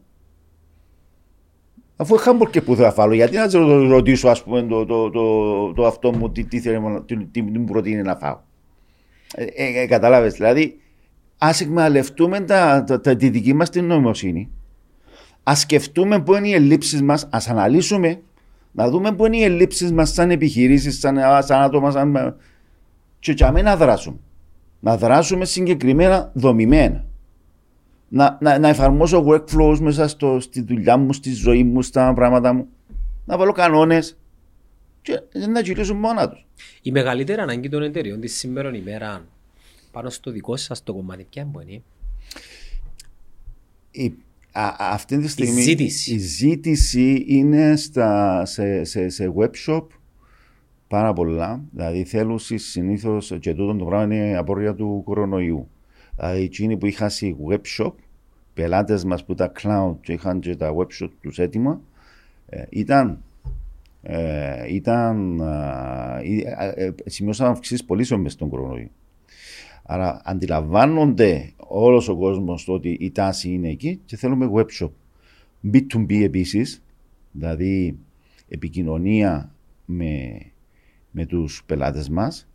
Αφού είχα και που θα φάω, γιατί να το ρωτήσω, ας πούμε, το, το, το, το αυτό μου, τι, τι, τι, τι, τι μου προτείνει να φάω. Ε, ε, ε, Κατάλαβες. Δηλαδή, ας εκμεταλλευτούμε τα, τα, τα, τη δική μας την νοημοσύνη. Α σκεφτούμε πού είναι οι ελλείψεις μας, ας αναλύσουμε, να δούμε πού είναι οι ελλείψεις μας σαν επιχειρήσεις, σαν, σαν άτομα, σαν. και για να δράσουμε. Να δράσουμε συγκεκριμένα δομημένα. Να, να, να εφαρμόσω workflows μέσα στο, στη δουλειά μου, στη ζωή μου, στα πράγματα μου. Να βάλω κανόνες και να γυρίσουν μόνα τους. Η μεγαλύτερη ανάγκη των εταιριών τη σήμερα ημέρα πάνω στο δικό σας το κομμάτι, ποια είναι. Η, α, αυτή τη στιγμή ζήτηση. η ζήτηση είναι στα, σε, σε, σε web shop πάρα πολλά. Δηλαδή θέλουν συνήθως και τούτο το πράγμα είναι απορία του κορονοϊού. Δηλαδή εκείνοι που είχαν σε web shop, πελάτες μας που τα cloud και είχαν και τα web shop τους έτοιμα, ε, ήταν ε, ήταν, ε, ε, σημειώσαν αυξήσεις πωλήσεων μες στον κορονοϊό. Άρα αντιλαμβάνονται όλος ο κόσμος ότι η τάση είναι εκεί και θέλουμε web shop. B2B επίσης, δηλαδή επικοινωνία με, με τους πελάτες μας,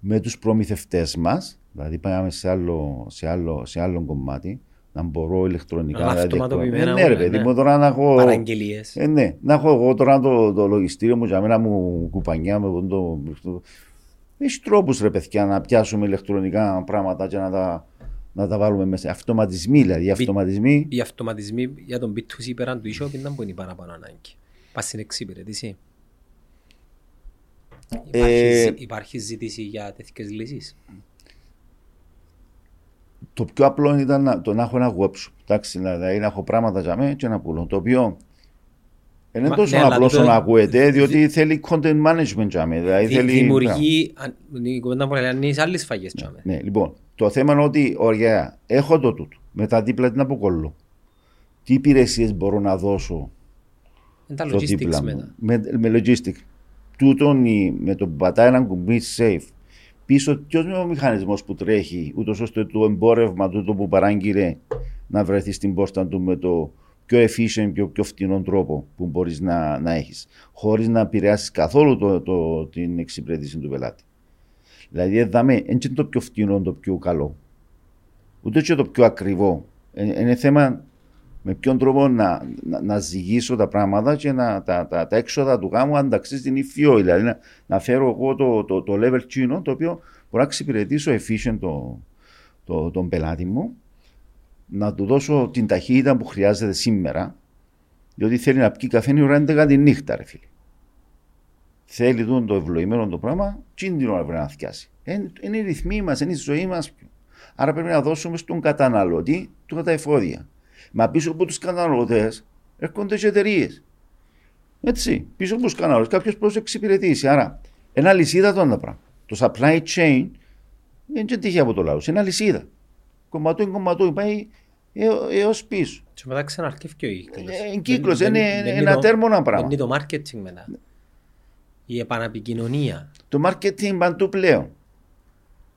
με τους προμηθευτές μας, δηλαδή πάμε σε άλλο, σε άλλο, σε άλλο κομμάτι, να μπορώ ηλεκτρονικά. Αλλά δηλαδή, αυτοματοποιημένα ε, ναι, ρε όλα, παιδί ναι. μου, τώρα να έχω. Παραγγελίες. Ε, ναι, να έχω εγώ τώρα το, το λογιστήριο μου για μένα μου κουπανιά με αυτό το. το... Έχει τρόπους ρε παιδιά να πιάσουμε ηλεκτρονικά πράγματα και να τα, να τα βάλουμε μέσα. Αυτοματισμοί δηλαδή. Οι αυτοματισμοί. Οι αυτοματισμοί για τον B2C πέραν του e-shop ήταν που είναι η παραπάνω ανάγκη. Πας στην εξυπηρετήση. Υπάρχει, Ε, ζη- υπάρχει ζήτηση για τέτοιες λύσεις. Το πιο απλό ήταν να, το να έχω ένα web shop. Εντάξει, δηλαδή να έχω πράγματα για μένα και να πουλώ. Το οποίο δεν είναι Μα, τόσο ναι, αλλά απλό τούτο- όσο να ακούεται, διότι θέλει content management για μένα. Δηλαδή Δη- θέλει. Δημιουργεί, αν- η κουβέντα που λέει, αν είσαι άλλες φαγές. τσάμε. Ναι, λοιπόν, το θέμα είναι ότι, ωραία, έχω το τούτο. Μετά δίπλα την αποκολλώ. Τι υπηρεσίες μπορώ να δώσω Είναι τα στο δίπλα logistics μου; μετά. Με, με logistic. Τούτον η- με το που πατάει ένα κουμπί safe. Πίσω, ποιο είναι ο μηχανισμός που τρέχει, ούτως ώστε το εμπόρευμα τούτο που παράγγειλε να βρεθεί στην πόρτα του με το πιο efficient, πιο, πιο φτηνό τρόπο που μπορείς να, να έχεις, χωρίς να επηρεάσεις καθόλου το, το, την εξυπηρέτηση του πελάτη. Δηλαδή, εδώ δεν είναι το πιο φτηνό, το πιο καλό. Ούτε και το πιο ακριβό. Ε, είναι θέμα με ποιον τρόπο να, να, να ζυγίσω τα πράγματα και να, τα, τα, τα έξοδα του γάμου αν τα αξίζει την υφιό. Δηλαδή να, να φέρω εγώ το, το, το level chino το οποίο μπορώ να εξυπηρετήσω efficient το, το, τον πελάτη μου, να του δώσω την ταχύτητα που χρειάζεται σήμερα, διότι θέλει να πιει καφέ η ώρα 11 τη νύχτα, ρε φίλε. Θέλει τον το ευλογημένο το πράγμα, τι την ώρα πρέπει να θυκιάσει. Είναι, είναι οι ρυθμοί μας, είναι η ζωή μας. Άρα πρέπει να δώσουμε στον καταναλωτή του τα εφόδια. Μα πίσω από τους καταναλωτές έρχονται και εταιρείες. Έτσι, πίσω από τους καταναλωτές κάποιος πώς εξυπηρετήσει. Άρα, ένα λυσίδα το ένα πράγμα. Το supply chain δεν είναι τυχαία από το λαός. Είναι ένα λυσίδα. Κομματούι, κομματούι, πάει έως πίσω. Και μετά ξαναρχεύει και ο κύκλος. Ε, κύκλος, Δεν- είναι- δεν- δεν ένα το- τέρμονα πράγμα. Είναι το marketing μετά. Η επαναπικοινωνία. Το marketing παντού πλέον.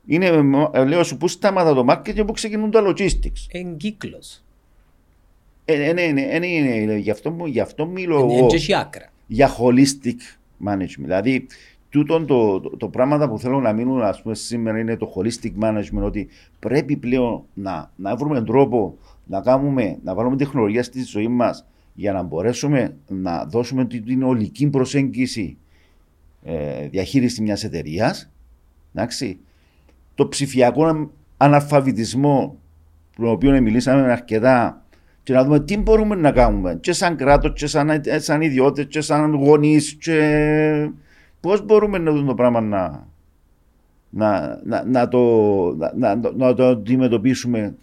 Είναι, ε, λέω σου, πού σταματά το marketing και πού ξεκινούν τα logistics. Είναι κύκλος. Ε, ε, ναι, ναι, ε, ναι, ναι, γι' αυτό, μου- γι' αυτό μιλώ Είναι εγώ και έχει άκρα. για holistic management. Δηλαδή, τούτο το, το, το πράγματα που θέλω να μείνουν ας πούμε, σήμερα είναι το holistic management, ότι πρέπει πλέον να, να βρούμε τρόπο να, κάνουμε, να βάλουμε τεχνολογία στη ζωή μας για να μπορέσουμε να δώσουμε την, την ολική προσέγγιση ε, διαχείριση μιας εταιρείας. Το ψηφιακό αναλφαβητισμό, τον οποίο μιλήσαμε αρκετά, και να δούμε τι μπορούμε να κάνουμε και σαν κράτος, και σαν, ε, σαν ιδιώτες, και σαν γονείς, και πώς μπορούμε να δούμε το πράγμα να, να, να, να, το, να, να, να το αντιμετωπίσουμε,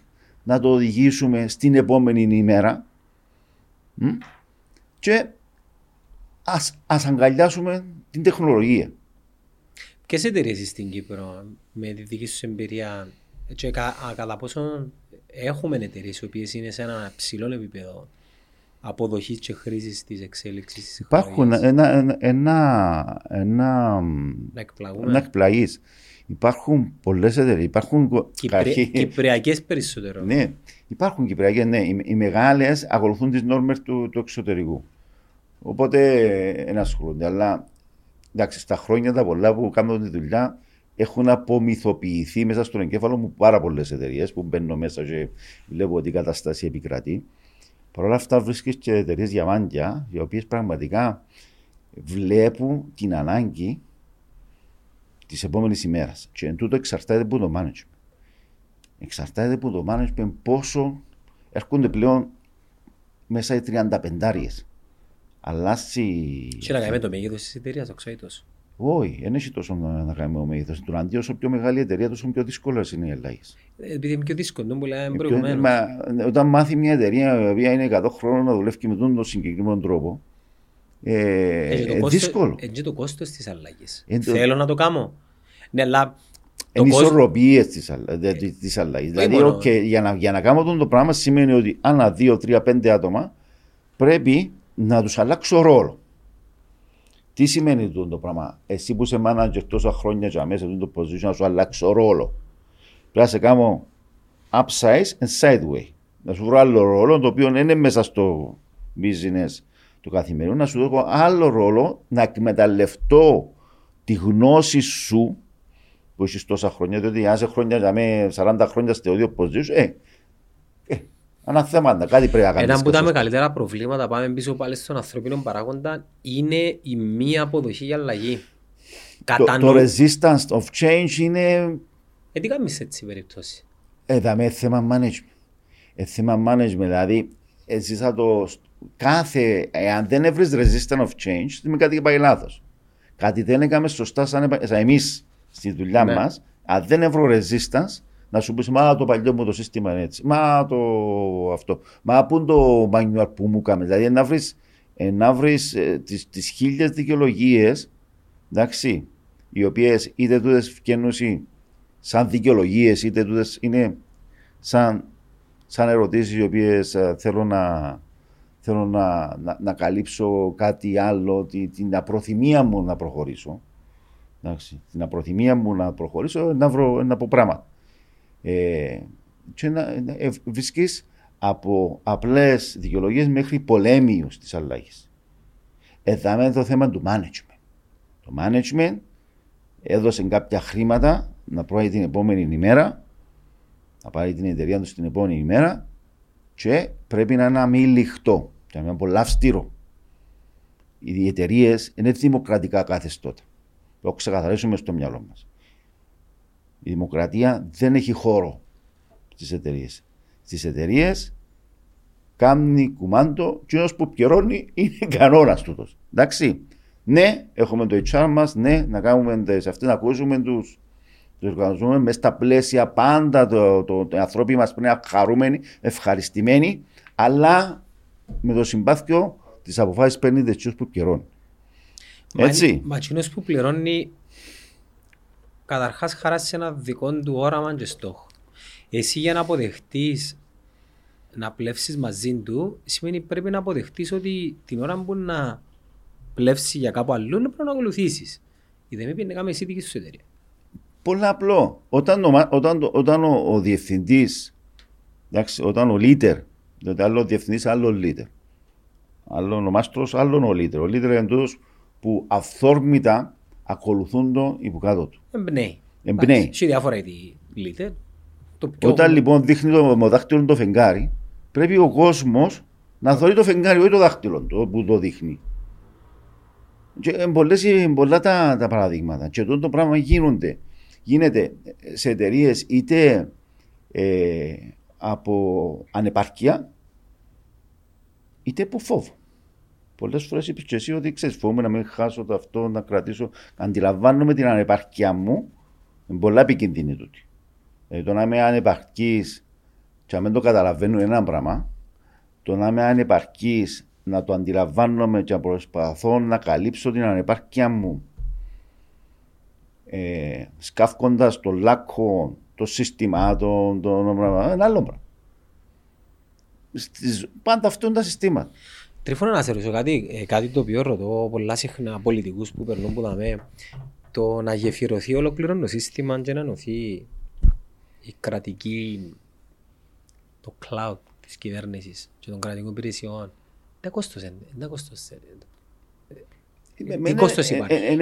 να το οδηγήσουμε στην επόμενη ημέρα. Μ; Και ας, ας αγκαλιάσουμε την τεχνολογία. Ποιες εταιρείες στην Κύπρο με τη δική σου εμπειρία και κα, α, κατά πόσο έχουμε εταιρείες οι οποίες είναι σε ένα ψηλό επίπεδο αποδοχής και χρήσης της εξέλιξης της Υπάρχουν τεχνολογίας. ένα, ένα, ένα, ένα, Να εκπλαγούμε. ένα εκπλαγής. Υπάρχουν πολλές εταιρείες. Υπάρχουν κο- Κυπρι... αρχή- Κυπριακές περισσότερο. Ναι, υπάρχουν Κυπριακές, ναι. Οι, οι μεγάλες ακολουθούν τις νόρμες του, του εξωτερικού. Οπότε δεν ασχολούνται. Αλλά εντάξει, στα χρόνια τα πολλά που κάνουν τη δουλειά έχουν απομυθοποιηθεί μέσα στον εγκέφαλο μου πάρα πολλές εταιρείες που μπαίνω μέσα και βλέπω ότι η κατάσταση επικρατεί. Παρ' όλα αυτά βρίσκεις και εταιρείες διαμάντια, οι οποίες πραγματικά βλέπουν την ανάγκη της επόμενης ημέρας. Και εν τούτο εξαρτάται από το management. Εξαρτάται από το management πόσο έρχονται πλέον μέσα οι 35 Αλλάζει. Και να κάνουμε το μέγεθος της εταιρείας, το ξέρω τόσο. Όχι, δεν έχει τόσο να κάνει με ο μέγεθος. Του αντί όσο πιο μεγάλη εταιρεία, τόσο πιο δύσκολες είναι οι αλλαγέ. Επειδή είναι πιο δύσκολο, δεν λέμε Ε, προηγουμένως. Μα, όταν μάθει μια εταιρεία η οποία είναι 100 χρόνων να δουλεύει με τον συγκεκριμένο τρόπο, ε, Έχει το ε, κόστος- δύσκολο. έχει το κόστος της αλλαγής. Ε, το- Θέλω να το κάνω. Ναι, αλλά το Είναι κόστος- ισορροπίες της αλλαγής. Δηλαδή, μόνο. οκ, για, να, για να κάνω αυτό το πράγμα σημαίνει ότι ανά δύο, τρία, πέντε άτομα πρέπει να τους αλλάξω ρόλο. Τι σημαίνει αυτό το πράγμα; Εσύ που είσαι manager τόσα χρόνια και μέσα σε αυτό το position να σου αλλάξω ρόλο. Πρέπει να σε κάνω upsize and sideway. Να σου βρω άλλο ρόλο το οποίο δεν είναι μέσα στο business του καθημερινού. Να σου δώσω άλλο ρόλο να εκμεταλλευτώ τη γνώση σου που έχεις τόσα χρόνια, διότι αν είσαι χρόνια για με 40 χρόνια στο ίδιο position, ε, ε, ένα θέμα, να κάτι πρέπει να κάνεις. Ένα από τα και μεγαλύτερα προβλήματα, πάμε πίσω πάλι στον ανθρώπινο παράγοντα, είναι η μη αποδοχή για αλλαγή. Το, το Κατανο... resistance of change είναι Ε, τι κάνεις σε έτσι περίπτωση; εδώ θέμα management. Ε, θέμα management, δηλαδή εσύ θα το. Κάθε. Εάν δεν έβρεις resistance of change, σημαίνει κάτι πάει λάθος. Κάτι δεν έκαμε σωστά σαν, επα- σαν εμείς στη δουλειά Ναι. μας. Αν δεν έβρω resistance, να σου πεις Μα το παλιό μου το σύστημα είναι έτσι. Μα το αυτό. Μα πού είναι το manual που μου κάμε. Δηλαδή να βρεις να βρεις, ε, τις, τις χίλιες δικαιολογίες εντάξει, οι οποίες είτε τούτες φτιάχνουν σαν δικαιολογίες είτε τούτες είναι σαν, σαν ερωτήσεις οι οποίες ε, θέλω να θέλω να, να, να καλύψω κάτι άλλο, τη- την απροθυμία μου να προχωρήσω. Εντάξει, την απροθυμία μου να προχωρήσω, να βρω να πω πράγματα. Ε, και να, να ε, βρίσκεις από απλές δικαιολογίες μέχρι πολέμιους της αλλαγής. Εδώ είναι το θέμα του management. Το management έδωσε κάποια χρήματα να πάει την επόμενη ημέρα, να πάρει την εταιρεία του την επόμενη ημέρα και πρέπει να είναι αμήλικτο και να είναι πολύ αυστηρό. Οι εταιρείες είναι δημοκρατικά καθεστώτα. Το ξεκαθαρίσουμε στο μυαλό μας. Η δημοκρατία δεν έχει χώρο στις εταιρείες. Στις εταιρείες κάνει κουμάντο και ο που πληρώνει είναι κανόνας τούτος. Εντάξει. Ναι, έχουμε το HR μας, ναι, να κάνουμε σε αυτή να ακούσουμε του τους οργανωζούμε μέσα στα πλαίσια πάντα το, το, το, οι άνθρωποι μας πρέπει να είναι χαρούμενοι, ευχαριστημένοι, αλλά με το συμπάθειο τι αποφάσει παίρνει δεσιού που πληρώνει. Έτσι. Μα εκείνος που πληρώνει καταρχάς χαράσει ένα δικό του όραμα και στόχο. Εσύ για να αποδεχτείς να πλεύσεις μαζί του σημαίνει πρέπει να αποδεχτείς ότι την ώρα που να πλεύσει για κάπου αλλού πρέπει να ακολουθήσεις. Ή δεν με πει να κάνουμε εσύ δική σου εταιρεία. Πολύ απλό. Όταν, ο, μα- όταν, το- όταν ο, ο διευθυντής, όταν ο leader, δηλαδή άλλο ο διευθυντής, άλλο ο leader. Άλλο ο μάστρος, άλλο ο leader. Ο leader είναι τούτος που αυθόρμητα ακολουθούν τον υποκάτω του. Εμπνέει. Εμπνέει. Εντάξει, Έχει διάφορα είδη leader. Το πιο Όταν λοιπόν δείχνει το με δάχτυλο το φεγγάρι, πρέπει ο κόσμος να δει το φεγγάρι, όχι το δάχτυλο του που το δείχνει. Και είναι πολλές, είναι πολλά τα, τα παραδείγματα. Και αυτό το πράγμα γίνονται. Γίνεται σε εταιρείες είτε ε, από ανεπαρκεία είτε από φόβο. Πολλέ φορέ είπε και εσύ ότι ξέρει, φοβούμαι να μην χάσω το αυτό, να κρατήσω. Αντιλαμβάνομαι την ανεπαρκεία μου. Είναι πολλά επικίνδυνη τούτη. Ε, το να είμαι ανεπαρκή και να μην το καταλαβαίνω είναι ένα πράγμα. Το να είμαι ανεπαρκή να το αντιλαμβάνομαι και να προσπαθώ να καλύψω την ανεπάρκεια μου ε, σκάφκοντας το λάκκο των συστημάτων, των πράγμα, ένα άλλο πράγμα. Στις, πάντα αυτό είναι τα συστήματα. Τρίφωνα να σε ρωτήσω κάτι, ε, κάτι το οποίο ρωτώ πολλά συχνά πολιτικούς που περνούν που δαμε, το να γεφυρωθεί ολόκληρο το σύστημα και να ενωθεί η κρατική, το cloud της κυβέρνησης και των κρατικών υπηρεσιών. Δεν κόστος, είναι, δεν κόστος. ε, Τι κόστος υπάρχει;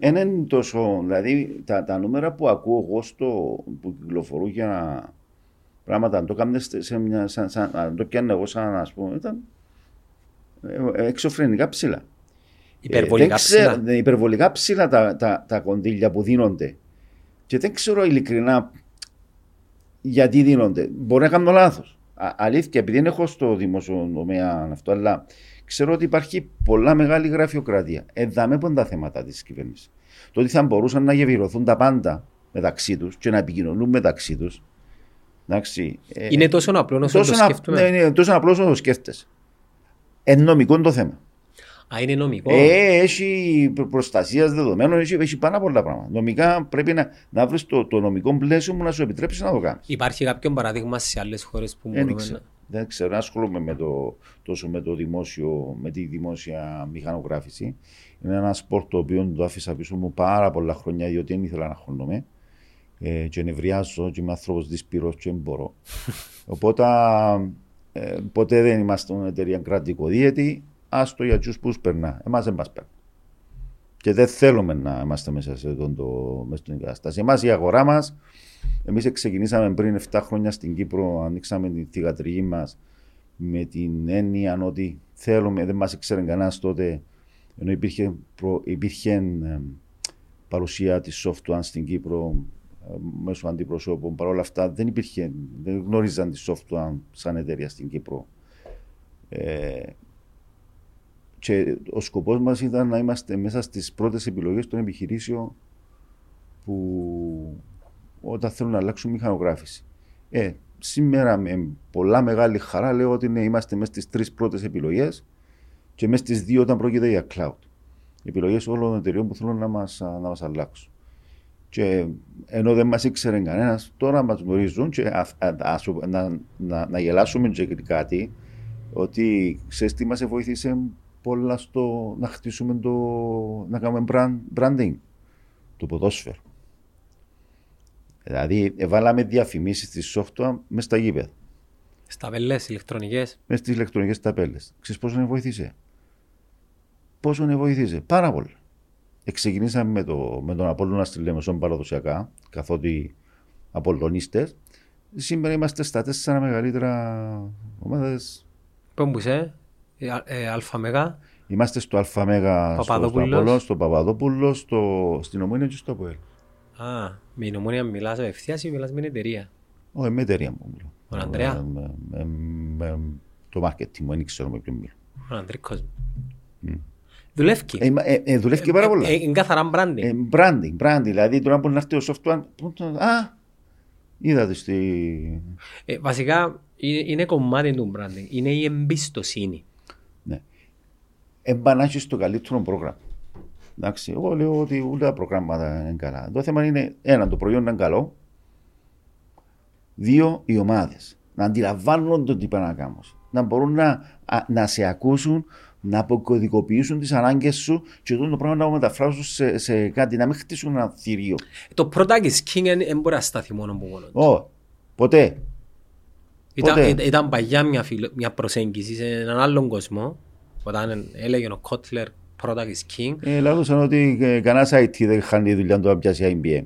Είναι τόσο, δηλαδή τα, τα νούμερα που ακούω εγώ στο, που κυκλοφορούν για πράγματα, αν το κάνετε σε μια, σαν, σαν, αν το πιάνω εγώ σαν να πούμε, ήταν ε, εξωφρενικά ψηλά. Υπερβολικά Ε, δεν ξέρω- ψηλά. ναι, υπερβολικά ψηλά τα, τα, τα κονδύλια που δίνονται. Και δεν ξέρω ειλικρινά γιατί δίνονται. Μπορεί να κάνω λάθος. α- αλήθεια, επειδή δεν έχω στο δημόσιο τομέα αυτό, αλλά ξέρω ότι υπάρχει πολλά μεγάλη γραφειοκρατία. Εδάμε πον τα θέματα της κυβέρνησης. Το ότι θα μπορούσαν να γεβηρωθούν τα πάντα μεταξύ τους και να επικοινωνούν μεταξύ τους. Εντάξει. ε, Είναι τόσο απλό όσο το τόσο, να- σκέφτομαι. ναι, ναι, τόσο απλό όσο το σκέφτεσαι. Εν νομικό το θέμα. Α, είναι νομικό. Ε, έχει προ- προστασίας δεδομένων, έχει, έχει πάρα πολλά πράγματα. Νομικά πρέπει να, να βρεις το, το νομικό πλαίσιο που να σου επιτρέψει να το κάνεις. Υπάρχει κάποιο παράδειγμα σε άλλες χώρες που Δεν μπορούμε ξέρω. να... Δεν ξέρω, δεν ασχολούμαι με το, τόσο με, το δημόσιο, με τη δημόσια μηχανογράφηση. Είναι ένα σπορ το οποίο το άφησα πίσω μου πάρα πολλά χρόνια διότι δεν ήθελα να χωνόμαι. Ε, και νευριάζω και είμαι άνθρωπος δυσπυρός και δεν μπορώ. Οπότε ε, ποτέ δεν είμαστε μια εταιρεία κρατικοδίαιτη. Άστο για τους που περνά. Εμάς δεν μας παίρνει. Και δεν θέλουμε να είμαστε μέσα σε αυτόν το, μέσα στην κατάσταση. Εμάς η αγορά μας Εμείς ξεκινήσαμε πριν 7 χρόνια στην Κύπρο, ανοίξαμε τη θηγατρική μας με την έννοια ότι θέλουμε, δεν μας ήξερε κανένας τότε, ενώ υπήρχε, προ, υπήρχε ε, παρουσία της Software στην Κύπρο ε, μέσω αντιπροσώπων. Παρ' όλα αυτά δεν υπήρχε, δεν γνώριζαν τη Software σαν εταιρεία στην Κύπρο. Ε, και ο σκοπός μας ήταν να είμαστε μέσα στις πρώτες επιλογές των επιχειρήσεων που όταν θέλουν να αλλάξουν μηχανογράφηση. Ε, σήμερα με πολλά μεγάλη χαρά λέω ότι ναι, είμαστε μέσα στις τρεις πρώτες επιλογές και μέσα στις δύο όταν πρόκειται για cloud. Επιλογές όλων των εταιριών που θέλουν να μας, να μας αλλάξουν. Και ενώ δεν μας ήξερε κανένας, τώρα μας γνωρίζουν και α, α, ας, σου- να, να, να γελάσουμε και κάτι ότι ξέρεις τι μας βοήθησε πολλά στο να χτίσουμε το, να κάνουμε brand, branding, το ποδόσφαιρο. Δηλαδή, εβάλαμε διαφημίσεις στη software μέσα στα γήπεδα, Στα βελές ηλεκτρονικές. μέσα στις ηλεκτρονικές ταπέλες. Ξέρεις πόσο με βοήθησε; Πόσο με βοήθησε; Πάρα πολύ. Εξεκινήσαμε με, το, με τον Απόλλωνα στη Λεμεσόν παραδοσιακά, καθότι Απολωνίστε. Σήμερα είμαστε στα τέσσερα μεγαλύτερα ομάδες. Πού είσαι, ε, α- ε, Αλφα Μεγά. Είμαστε στο ΑΜΕΓΑ, στο, στο Παπαδόπουλος. Απόλλωνα, στο Παπαδόπουλος, στο, στην Ομόνια και στο ΑΠΟΕΛ. Α, με την ομόνια μιλάς απευθείας ή μιλάς με την εταιρεία; Όχι, με εταιρεία μου. μιλώ. Τον Ανδρέα; Ε, με- με- με- το marketing μου, δεν ξέρω με ποιον μιλώ. Ο Ανδρίκος. Δουλεύει. Ε, μα- ε, ε, δουλεύει και πάρα πολλά. Ε, Είναι καθαρά branding. Ε, branding, branding. Δηλαδή τώρα που να έρθει ο software. πού το- Α, είδατε στη. Ε, βασικά είναι, είναι κομμάτι του branding. Είναι η εμπιστοσύνη. Ναι. Εμπανάχει το καλύτερο πρόγραμμα. Εντάξει, εγώ λέω ότι όλα τα προγράμματα είναι καλά. Το θέμα είναι ένα, το προϊόν είναι καλό. Δύο, οι ομάδες. Να αντιλαμβάνονται τι πάνε να κάνουν. Να μπορούν να, α, να σε ακούσουν, να αποκωδικοποιήσουν τις ανάγκες σου και αυτό το πράγμα να το μεταφράσουν σε, σε κάτι, να μην χτίσουν ένα θηρίο. Το product is king δεν μπορεί να σταθεί μόνο από μόνο. του. Ω, ποτέ. Ήταν, ποτέ. ήταν, ήταν παγιά μια, φιλο- μια προσέγγιση σε έναν άλλον κόσμο όταν έλεγε ο Κότλερ product is king. Ε, λαλούσαν ότι ε, κανένας IT δεν χάνει δουλειά του να πιάσει IBM.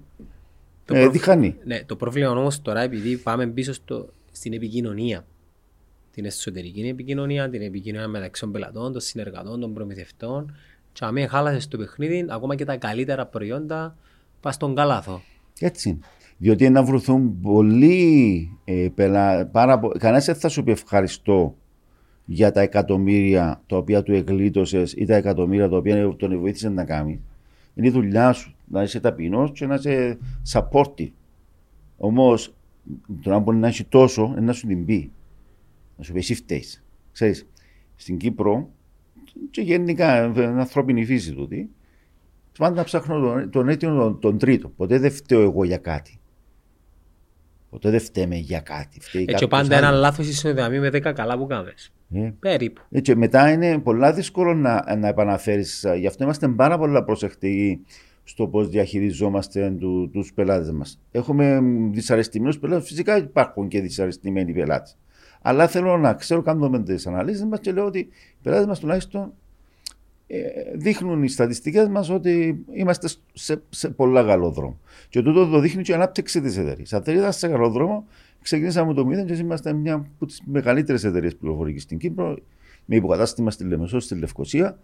Το Ε, προ- τι χάνει; Ναι, το πρόβλημα όμως τώρα επειδή πάμε πίσω στο, στην επικοινωνία. Την εσωτερική επικοινωνία, την επικοινωνία μεταξύ των πελατών, των συνεργατών, των προμηθευτών. Και αν χάλασες το παιχνίδι, ακόμα και τα καλύτερα προϊόντα πας στον καλάθο. Έτσι είναι. Διότι να βρεθούν πολλοί ε, πελά... πάρα πο... Κανένας δεν θα σου πει ευχαριστώ για τα εκατομμύρια τα οποία του εγκλήτωσες ή τα εκατομμύρια τα οποία τον βοήθησε να κάνει. Είναι η δουλειά σου να είσαι ταπεινός και να είσαι supportive. Όμως το να μπορεί να έχει τόσο είναι να σου την πει. Να σου πει εσύ φταίεις. Ξέρεις, στην Κύπρο και γενικά ε, είναι ανθρώπινη φύση τούτη πάντα ψάχνω τον, τον αίτιο τον, τον τρίτο. Ποτέ δεν φταίω εγώ για κάτι. Ποτέ δεν φταίμε για κάτι. Φταίει Έτσι κάποιος πάντα ένα άλλος. λάθος ισοδεαμή με 10 καλά που κάνεις. Ε, Περίπου. ε, και μετά είναι πολλά δύσκολο να, να επαναφέρεις. Γι' αυτό είμαστε πάρα πολλά προσεκτικοί στο πώς διαχειριζόμαστε του, τους πελάτες μας. Έχουμε δυσαρεστημένους πελάτες. Φυσικά υπάρχουν και δυσαρεστημένοι πελάτες. Αλλά θέλω να ξέρω, κάνουμε τις αναλύσεις μας και λέω ότι οι πελάτες μας τουλάχιστον ε, δείχνουν οι στατιστικές μας ότι είμαστε σε, σε πολλά καλό δρόμο. Και τούτο το δείχνει και η ανάπτυξη της εταιρείας. Αν δεν ήταν σε καλό δρόμο, ξεκινήσαμε με το μηδέν και είμαστε μια από τις μεγαλύτερες εταιρείες πληροφορικής στην Κύπρο, με υποκατάστημα στη Λεμεσό, στη Λευκοσία,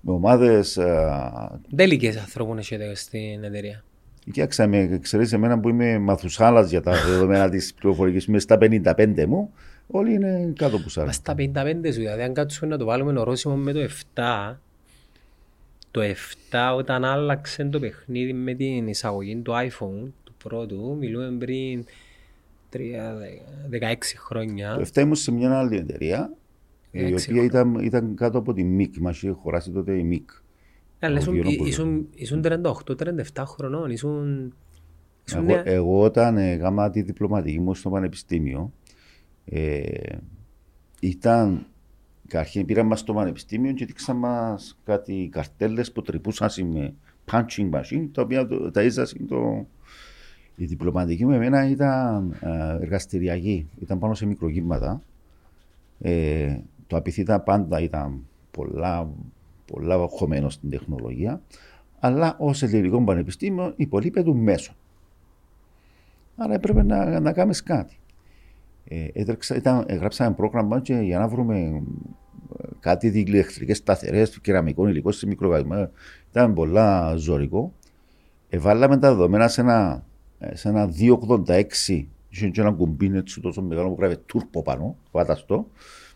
με ομάδες... α, Τέλικες ανθρώπων έχετε στην εταιρεία. Κοιτάξτε με, ξέρεις εμένα που είμαι μαθουσάλας για τα δεδομένα της πληροφορικής, είμαι στα 55 μου, Όλοι είναι κάτω από 40. Μας στα 55 σου, δηλαδή αν κάτσουμε να το βάλουμε ορόσημο με το 7, το 7 όταν άλλαξε το παιχνίδι με την εισαγωγή του iPhone, του πρώτου, μιλούμε πριν 3, 16 χρόνια. Το 7 ήμουν σε μια άλλη εταιρεία, η 16 οποία ήταν, ήταν κάτω από τη ΜΙΚ. Μα είχε χωράσει τότε η ΜΙΚ. Αλλά το ήσουν, γύρω ήσουν, ήσουν 38-37 χρονών, ήσουν... ήσουν Εγώ, νέα- εγώ όταν ε, γάμα τη διπλωματική μου στο πανεπιστήμιο, ε, ήταν Καταρχήν πήραν μας στο πανεπιστήμιο και δείξαν μας κάτι καρτέλες που τρυπούσαν με punching machine, τα οποία το- τα ίζασαν το... Η διπλωματική μου εμένα ήταν ε, εργαστηριακή, ήταν πάνω σε μικροκύματα. Ε, το απειθήτα πάντα ήταν πολλά, πολλά χωμένος στην τεχνολογία, αλλά ως ελληνικό πανεπιστήμιο υπολείπεται μέσο. Άρα έπρεπε να, να κάνεις κάτι. Ε, έτρεξα, ήταν, γράψαμε πρόγραμμα και για να βρούμε ε, κάτι διηλεκτρικές σταθερές, κεραμικό υλικός σε μικροκαλυμμένα. Ήταν πολλά ζωρικό. Εβάλαμε τα δεδομένα σε ένα, ε, σε ένα 286 είχε και ένα κουμπί έτσι τόσο μεγάλο που γράφει τούρπο πάνω, βάταστο,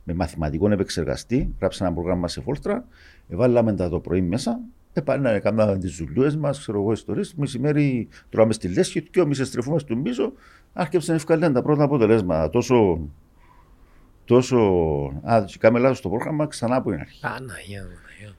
με μαθηματικό επεξεργαστή. Γράψαμε ένα πρόγραμμα σε φόλτρα, εβάλαμε τα το πρωί μέσα, επάνε να κάνουμε τις δουλειές μας, ξέρω εγώ, ιστορίες. Μεσημέρι τρώμε στη λέσχη, και εμεί στρεφούμε στον πίσω, άρχισε να ευκαλέν τα πρώτα αποτελέσματα. Τόσο. τόσο α, και κάμε λάθος στο πρόγραμμα, ξανά από την αρχή. Παναγία μου, Παναγία.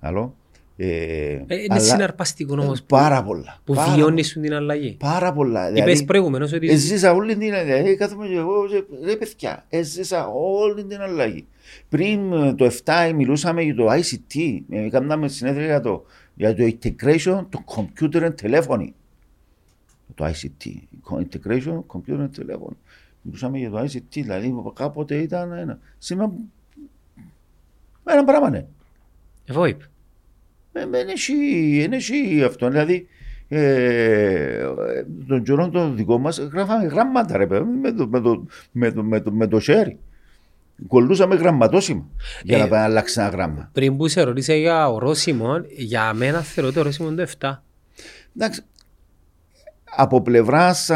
Άλλο. Ε, Ε, Είναι αλλά- συναρπαστικό όμως που, Πάρα πολλά. που πάρα, βιώνεις σου την αλλαγή. Πάρα πολλά. Είπες προηγουμένως ότι Έζησα όλη την αλλαγή. Δηλαδή, κάθομαι και εγώ, και, ρε παιδιά, έζησα όλη την αλλαγή. Πριν ε, το 7 μιλούσαμε για το ICT, ε, κάναμε συνέδρια για το, για το integration του computer and telephony. Το ICT, integration computer and telephony. Μιλούσαμε για το ICT, δηλαδή κάποτε ήταν ένα. Σήμερα ένα πράγμα είναι. Εγώ είπα. Ε, Δεν έχει, δεν έχει αυτό. Δηλαδή, ε, τον καιρό τον δικό μας γράφαμε γράμματα ρε παιδί, με το, με το, με το, με το, με το χέρι. Κολλούσαμε γραμματόσημα για Ε, να πάει να αλλάξει ένα γράμμα. Πριν που σε ρωτήσα για ορόσημο, για μένα θεωρώ το ορόσημο είναι το 7. Εντάξει, από πλευράς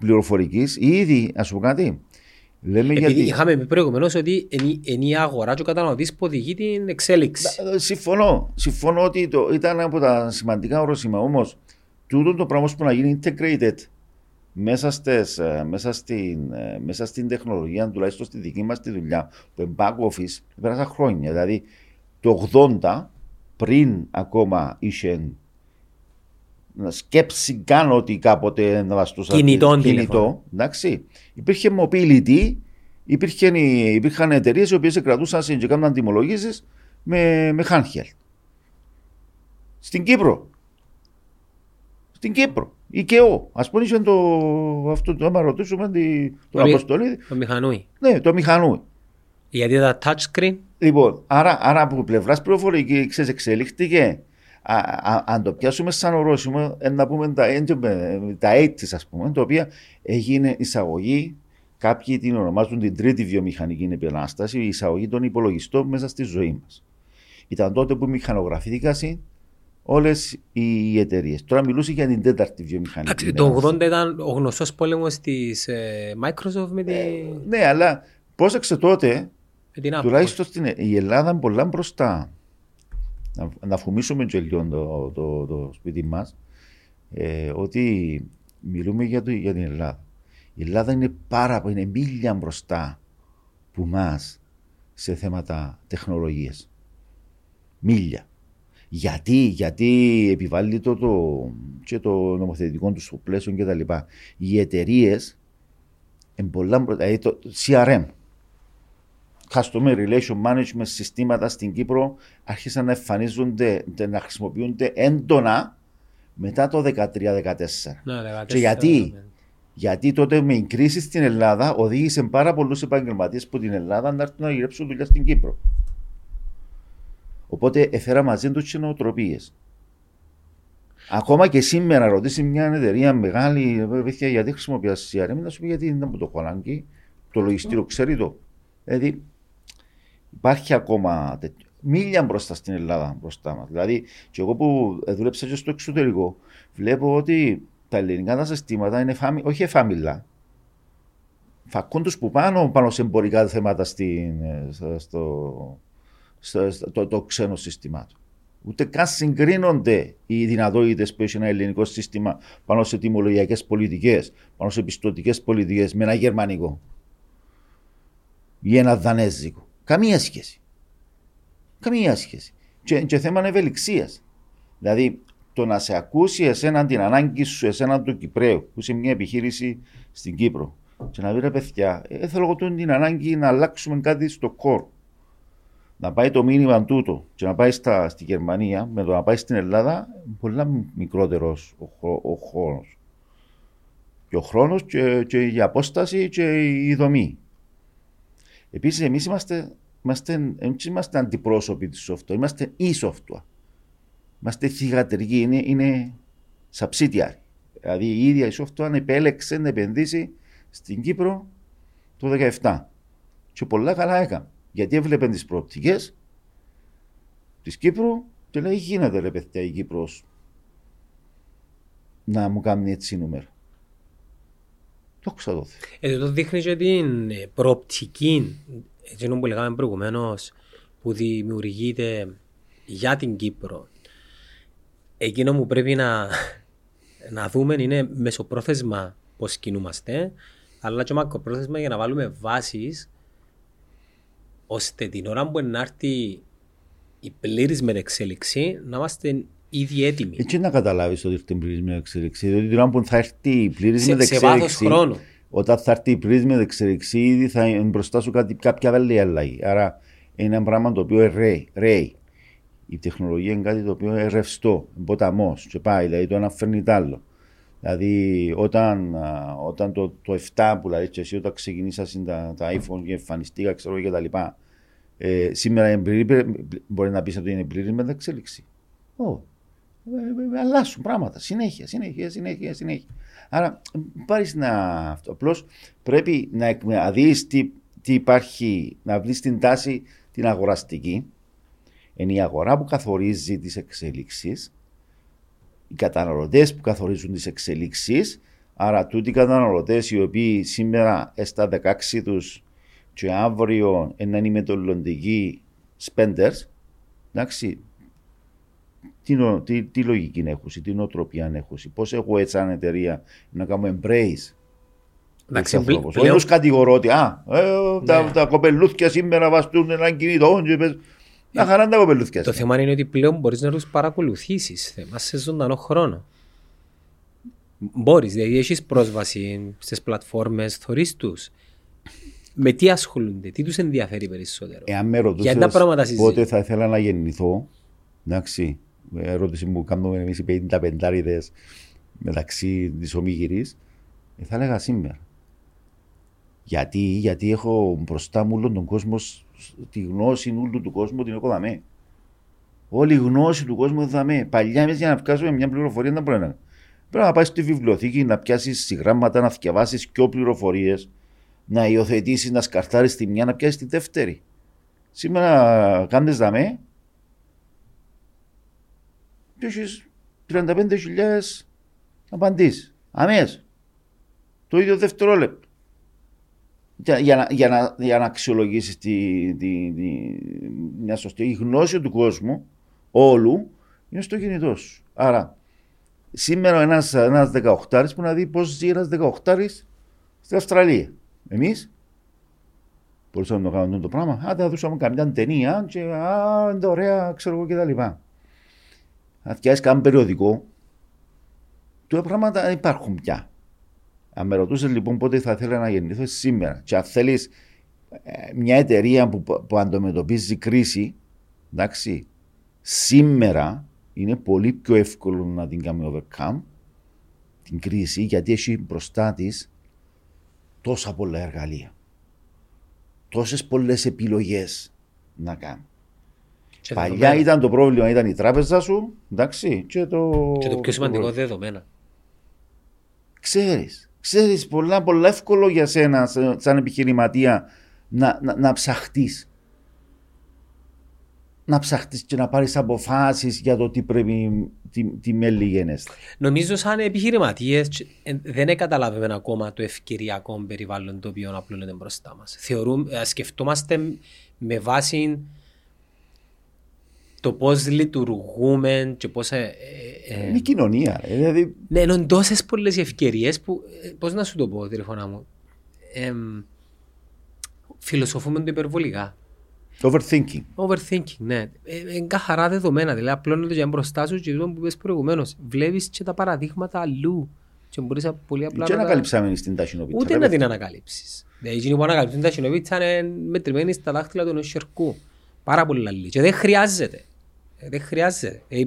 πληροφορικής, ήδη, α πούμε κάτι, λέμε Επειδή γιατί. είχαμε πει προηγουμένως ότι είναι- είναι η αγορά και ο καταναλωτής που οδηγεί την εξέλιξη. Ε, Συμφωνώ. Συμφωνώ ότι το, ήταν από τα σημαντικά ορόσημα. Όμως, τούτο το πράγμα που να γίνει integrated μέσα, στις, ε, μέσα, στην, ε, μέσα στην τεχνολογία, τουλάχιστον στη δική μας τη δουλειά, που είναι back office, πέρασαν χρόνια. Δηλαδή, το 80, πριν ακόμα είχε να σκέψει καν ότι κάποτε να βαστούσα Κινητό τηλέφωνο. κινητό. Εντάξει. Υπήρχε mobility, υπήρχε, υπήρχαν εταιρείες οι οποίες κρατούσαν και έκαναν τιμολογήσει με, με handheld. Στην Κύπρο. Στην Κύπρο. Η ΚΕΟ. Α πούμε, είχε το, αυτό το, άμα ρωτήσουμε τη, τον Το μη- Αποστολή. Το μηχανούι. Ναι, το μηχανού. Γιατί τα touchscreen Λοιπόν, άρα, άρα από πλευράς πληροφορική ξέρεις, εξελίχθηκε. Α, α, αν το πιάσουμε σαν ορόσημο, ε, να πούμε τα, έντυπα- τα 80's, ας πούμε, τα οποία έγινε εισαγωγή, κάποιοι την ονομάζουν την τρίτη βιομηχανική επανάσταση, η εισαγωγή των υπολογιστών μέσα στη ζωή μας. Ήταν τότε που μηχανογραφήθηκαν όλες οι εταιρείες. Τώρα μιλούσε για την τέταρτη βιομηχανική. Εντάξει, το επανάσταση. 80 ήταν ο γνωστός πόλεμος της ε, Microsoft με, τη, Ναι, αλλά πρόσεξε τότε με την Apple. Τουλάχιστον στην Ε- η Ελλάδα είναι πολλά μπροστά. Να, να φουμίσουμε και λίγο το, το, το σπίτι μας. Ε, ότι μιλούμε για, το, για την Ελλάδα. Η Ελλάδα είναι πάρα πολύ, είναι μίλια μπροστά που μας σε θέματα τεχνολογία. Μίλια. Γιατί, γιατί επιβάλλει το, το, και το νομοθετικό του στο πλαίσιο κτλ. Οι εταιρείες, δηλαδή το CRM, Customer Relation Management συστήματα στην Κύπρο άρχισαν να εμφανίζονται, να χρησιμοποιούνται έντονα μετά το 13-14. Ναι, 14, Και γιατί; ναι. Γιατί τότε με η κρίση στην Ελλάδα οδήγησε πάρα πολλούς επαγγελματίες από την Ελλάδα να έρθουν να γυρέψουν δουλειά στην Κύπρο. Οπότε έφερα μαζί τους και νοοτροπίε. Ακόμα και σήμερα ρωτήσει μια εταιρεία μεγάλη, «Ε, παιδιά, γιατί χρησιμοποιεί CRM, να σου πει γιατί δεν μου το έχω ανάγκη. Το λογιστήριο ξέρει το. Δηλαδή υπάρχει ακόμα τέτοιο. Μίλια μπροστά στην Ελλάδα μπροστά μας. Δηλαδή, και εγώ που δούλεψα και στο εξωτερικό, βλέπω ότι τα ελληνικά τα συστήματα είναι φάμι, όχι εφάμιλα. φακούν τους που πάνω, πάνω σε εμπορικά θέματα στην, ε, στο, στο, στο, το, το ξένο σύστημα του. Ούτε καν συγκρίνονται οι δυνατότητες που έχει ένα ελληνικό σύστημα πάνω σε τιμολογιακές πολιτικές, πάνω σε πιστοτικές πολιτικές με ένα γερμανικό ή ένα δανέζικο. Καμία σχέση. Καμία σχέση. Και, και θέμα ευελιξίας. Δηλαδή, το να σε ακούσει εσένα την ανάγκη σου, εσένα του Κυπρέου, που είσαι μια επιχείρηση στην Κύπρο, και να πει ρε παιδιά, ε, θέλω εγώ την ανάγκη να αλλάξουμε κάτι στο κόρ. Να πάει το μήνυμα τούτο και να πάει στα, στη Γερμανία, με το να πάει στην Ελλάδα, πολύ μικρότερος ο, ο χώρο. Και ο χρόνος και, και η απόσταση και η δομή. Επίσης, εμείς είμαστε, είμαστε, είμαστε αντιπρόσωποι της software, είμαστε η software. Είμαστε θηγατρικοί, είναι, είναι subsidiary. Δηλαδή η ίδια η software επέλεξε να επενδύσει στην Κύπρο το 2017. Και πολλά καλά έκαμε. Γιατί έβλεπε τις προοπτικές της Κύπρου και λέει: Γίνεται ρε παιδιά η Κύπρος να μου κάνει έτσι νούμερο. Το ξαδόθη. Εδώ δείχνει και την προοπτική, έτσι που λέγαμε προηγουμένως, που δημιουργείται για την Κύπρο. Εκείνο που πρέπει να, να δούμε είναι μεσοπρόθεσμα πώς κινούμαστε αλλά και μακροπρόθεσμα για να βάλουμε βάσεις ώστε την ώρα που να έρθει η πλήρης μετεξέλιξη να είμαστε ήδη έτοιμοι. Έτσι να καταλάβεις ότι ήρθε η πλήρης μετεξέλιξη. Διότι την ώρα που θα έρθει η πλήρης μετεξέλιξη. Σε βάθος χρόνου. Όταν θα έρθει η πλήρης μετεξέλιξη, ήδη θα είναι μπροστά σου κάτι, κάποια βέλη αλλαγή. Άρα είναι ένα πράγμα το οποίο ρέει. Η τεχνολογία είναι κάτι το οποίο είναι ρευστό, ποταμό και πάει, δηλαδή το ένα φέρνει το άλλο. Δηλαδή, όταν, όταν το, το 7 που λέει και εσύ, όταν ξεκινήσα τα, τα iPhone και εμφανιστήκα, ξέρω και τα λοιπά, ε, σήμερα είναι πλήρη, μπορεί να πεις ότι είναι πλήρη μεταξέλιξη. Όχι. Ε, ε, αλλάσουν πράγματα. Συνέχεια, συνέχεια, συνέχεια, συνέχεια. Άρα, πάρεις να. Απλώς πρέπει να, να δεις τι, τι υπάρχει, να βρεις την τάση την αγοραστική. Είναι η αγορά που καθορίζει τις εξέλιξει οι καταναλωτές που καθορίζουν τις εξελίξεις. Άρα, τούτοι οι καταναλωτές οι οποίοι σήμερα στα 16 τους και αύριο είναι οι μετολοντικοί spenders, εντάξει, τι, τι, τι λογική έχουν, τι νοοτροπία έχουν, πώς έχω έτσι σαν εταιρεία να κάνω embrace. Εντάξει, πλέον... Όχι κατηγορώ ότι α, ε, ναι. τα, τα κοπελούθια σήμερα βαστούν έναν κινητό να χαρά τα κοπελούθια. Το θέμα είναι ότι πλέον μπορείς να τους παρακολουθήσεις θέμα σε ζωντανό χρόνο. Μπορείς, δηλαδή έχεις πρόσβαση στις πλατφόρμες, θωρείς τους. Με τι ασχολούνται, τι τους ενδιαφέρει περισσότερο; Εάν με ρωτούσες πότε θα ήθελα να γεννηθώ, εντάξει, ερώτηση μου κάνουμε εμείς οι 55 μεταξύ της ομίγυρη, ε, θα έλεγα σήμερα. Γιατί, γιατί έχω μπροστά μου όλον τον κόσμο τη γνώση όλου του κόσμου την έχω δαμέ. Όλη η γνώση του κόσμου θα δαμέ. Παλιά εμείς για να βγάζουμε μια πληροφορία δεν μπορεί να Πρέπει να πάει στη βιβλιοθήκη, να πιάσεις συγγράμματα, να διαβάσει και πληροφορίες, να υιοθετήσεις, να σκαρτάρεις τη μια, να πιάσεις τη δεύτερη. Σήμερα κάντε δαμέ και έχει 35.000 απαντήσεις. Αμέσως. Το ίδιο δευτερόλεπτο για, για, να, για, να, για να αξιολογήσεις τη, τη, τη, μια σωστή η γνώση του κόσμου όλου είναι στο κινητό σου. Άρα, σήμερα ένας ένας 18 που να δει πώς ζει ένας 18 στην Αυστραλία. Εμείς μπορούσαμε να το κάνουμε το πράγμα. Αν θα δούσαμε καμιά ταινία και α, είναι ωραία, ξέρω εγώ κτλ. Αν φτιάξεις κάποιο περιοδικό, τώρα πράγματα υπάρχουν πια. Αν με ρωτούσες λοιπόν πότε θα ήθελα να γεννηθώ σήμερα, και αν θέλεις ε, μια εταιρεία που, που αντιμετωπίζει κρίση, εντάξει, σήμερα είναι πολύ πιο εύκολο να την κάνει overcome την κρίση γιατί έχει μπροστά της τόσα πολλά εργαλεία. Τόσες πολλές επιλογές να κάνει. Παλιά ήταν το πρόβλημα, ήταν η τράπεζα σου, εντάξει, και το... Και το πιο σημαντικό δεδομένα. Ξέρεις, ξέρεις πολλά, πολλά εύκολο για σένα σαν επιχειρηματία να, να, να ψαχτείς. να ψαχτείς και να πάρεις αποφάσεις για το τι πρέπει, τι, τι μέλη γίνεστε. Νομίζω σαν επιχειρηματίες ε, δεν καταλάβουμε ακόμα το ευκαιριακό περιβάλλον το οποίο απλώνεται μπροστά μας. Θεωρούμε, ε, σκεφτόμαστε με βάση το πώς λειτουργούμε και πώς. Ε, ε, είναι η κοινωνία. Ε, δηλαδή... Ναι, είναι τόσες πολλές ευκαιρίες που. Ε, πώς να σου το πω, τηλεφωνά μου. Ε, φιλοσοφούμε το υπερβολικά. Overthinking. Overthinking, ναι. Ε, είναι καθαρά δεδομένα. Δηλαδή, απλώνεται για μπροστά σου και αυτό που είπες προηγουμένως. Βλέπεις και τα παραδείγματα αλλού. Και μπορείς πολύ απλά και να ανακαλύψαμε στην Τασινοβίτσα. Ούτε να την ανακαλύψεις. Δηλαδή, εκείνοι που ανακαλύψουν την Τασινοβίτσα είναι μετρημένοι στα δάχτυλα του ενός σερκού. Πάρα πολύ λαλή. Και δεν χρειάζεται. Ε, δεν χρειάζεται. Ε,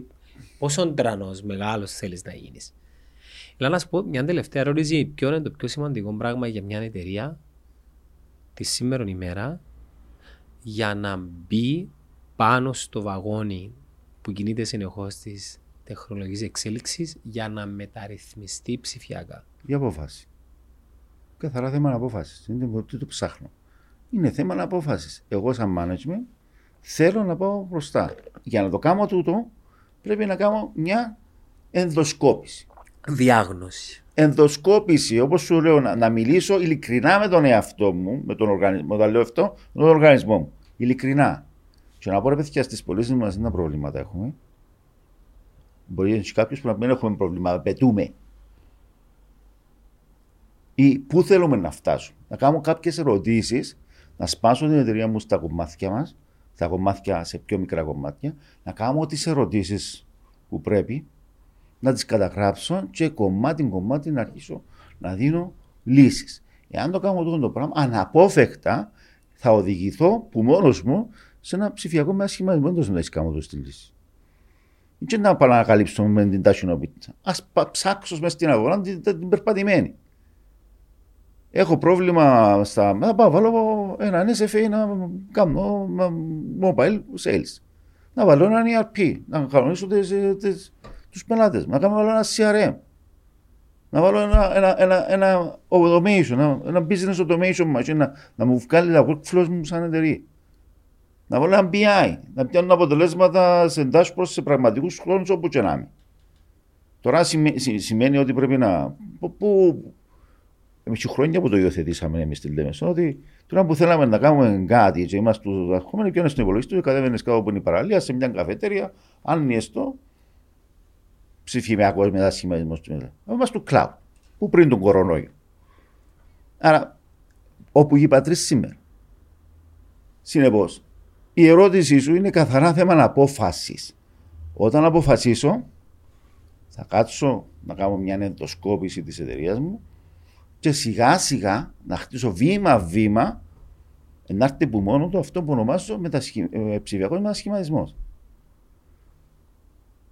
πόσο τρανός μεγάλος θέλεις να γίνεις. Θέλω να σου πω μια τελευταία ερώτηση. Ποιο είναι το πιο σημαντικό πράγμα για μια εταιρεία τη σήμερα ημέρα για να μπει πάνω στο βαγόνι που κινείται συνεχώς της τεχνολογικής εξέλιξης για να μεταρρυθμιστεί ψηφιακά. Η απόφαση. Καθαρά θέμα απόφασης. Είναι το, το ψάχνω. Είναι θέμα απόφασης. Εγώ, σαν management, θέλω να πάω μπροστά. Για να το κάνω τούτο, πρέπει να κάνω μια ενδοσκόπηση. Διάγνωση. Ενδοσκόπηση, όπως σου λέω, να, να, μιλήσω ειλικρινά με τον εαυτό μου, με τον οργανισμό, όταν λέω αυτό, με τον οργανισμό μου. Ειλικρινά. Και να πω ρε παιδιά, στις πωλήσεις μας δεν προβλήματα έχουμε. Μπορεί να έχει κάποιο που να μην έχουμε προβλήματα, πετούμε. Ή πού θέλουμε να φτάσουμε. Να κάνω κάποιες ερωτήσεις, να σπάσω την εταιρεία μου στα κομμάτια μας, στα κομμάτια σε πιο μικρά κομμάτια, να κάνω τις ερωτήσεις που πρέπει, να τις καταγράψω και κομμάτι κομμάτι να αρχίσω να δίνω λύσεις. Εάν το κάνω αυτό το πράγμα, αναπόφευκτα θα οδηγηθώ που μόνος μου σε ένα ψηφιακό με ασχηματισμό. Δεν να έχεις κάνω το στη λύση. Δεν να πάω να ανακαλύψω με την ταχυνόπιτα. Α ψάξω μέσα στην αγορά την, την περπατημένη. Έχω πρόβλημα στα. Να πάω βάλω ένα SFA να κάνω mobile sales. Να βάλω ένα ERP, να κανονίσω τους πελάτες, να κάνω ένα CRM. Να βάλω ένα, ένα, ένα, ένα automation, ένα, ένα business automation machine, να, να μου βγάλει τα workflows μου σαν εταιρεία. Να βάλω ένα BI, να πιάνω αποτελέσματα σε dashboard σε πραγματικούς χρόνους όπου και να είμαι. Τώρα σημαίνει ότι πρέπει να. Που, εμείς χρόνια που το υιοθετήσαμε εμείς στη λέμε, ότι τώρα που θέλαμε να κάνουμε κάτι και είμαστε τους ερχόμενοι, πιάνε στην υπολογιστή, κατέβαινες κάτω από την παραλία σε μια καφετέρια, αν εστώ, ψηφιακό μετασχηματισμό του μετά. Είμαστε του cloud, που πριν τον κορονοϊό. Άρα, όπου οι πατρί σήμερα. Συνεπώς, η ερώτησή σου είναι καθαρά θέμα απόφασης. Όταν αποφασίσω, θα κάτσω να κάνω μια ενδοσκόπηση της εταιρείας μου και σιγά σιγά να χτίσω βήμα-βήμα να έρθει που μόνο το αυτό που ονομάζω μετασχη... Ε, ψηφιακός μετασχηματισμός.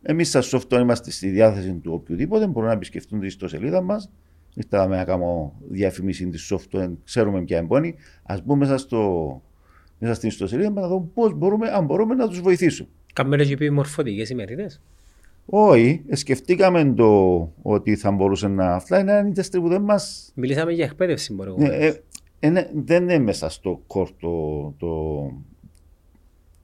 Εμείς στα software είμαστε στη διάθεση του οποιοδήποτε. Μπορούν να επισκεφτούν τη ιστοσελίδα μας. Ήρθαμε να κάνουμε διαφημίση της software, ξέρουμε ποια εμπόνη. Α μπούμε μέσα, στο, μέσα στην ιστοσελίδα να δούμε πώς μπορούμε, αν μπορούμε να τους βοηθήσουμε. Κάμερες και πει μορφωτικές ημερίδε. Όχι, σκεφτήκαμε το ότι θα μπορούσε να. Αυτά είναι ένα που δεν μας. Μιλήσαμε για εκπαίδευση, μπορεί ναι, ε, ε, δεν είναι μέσα στο κόρτο το,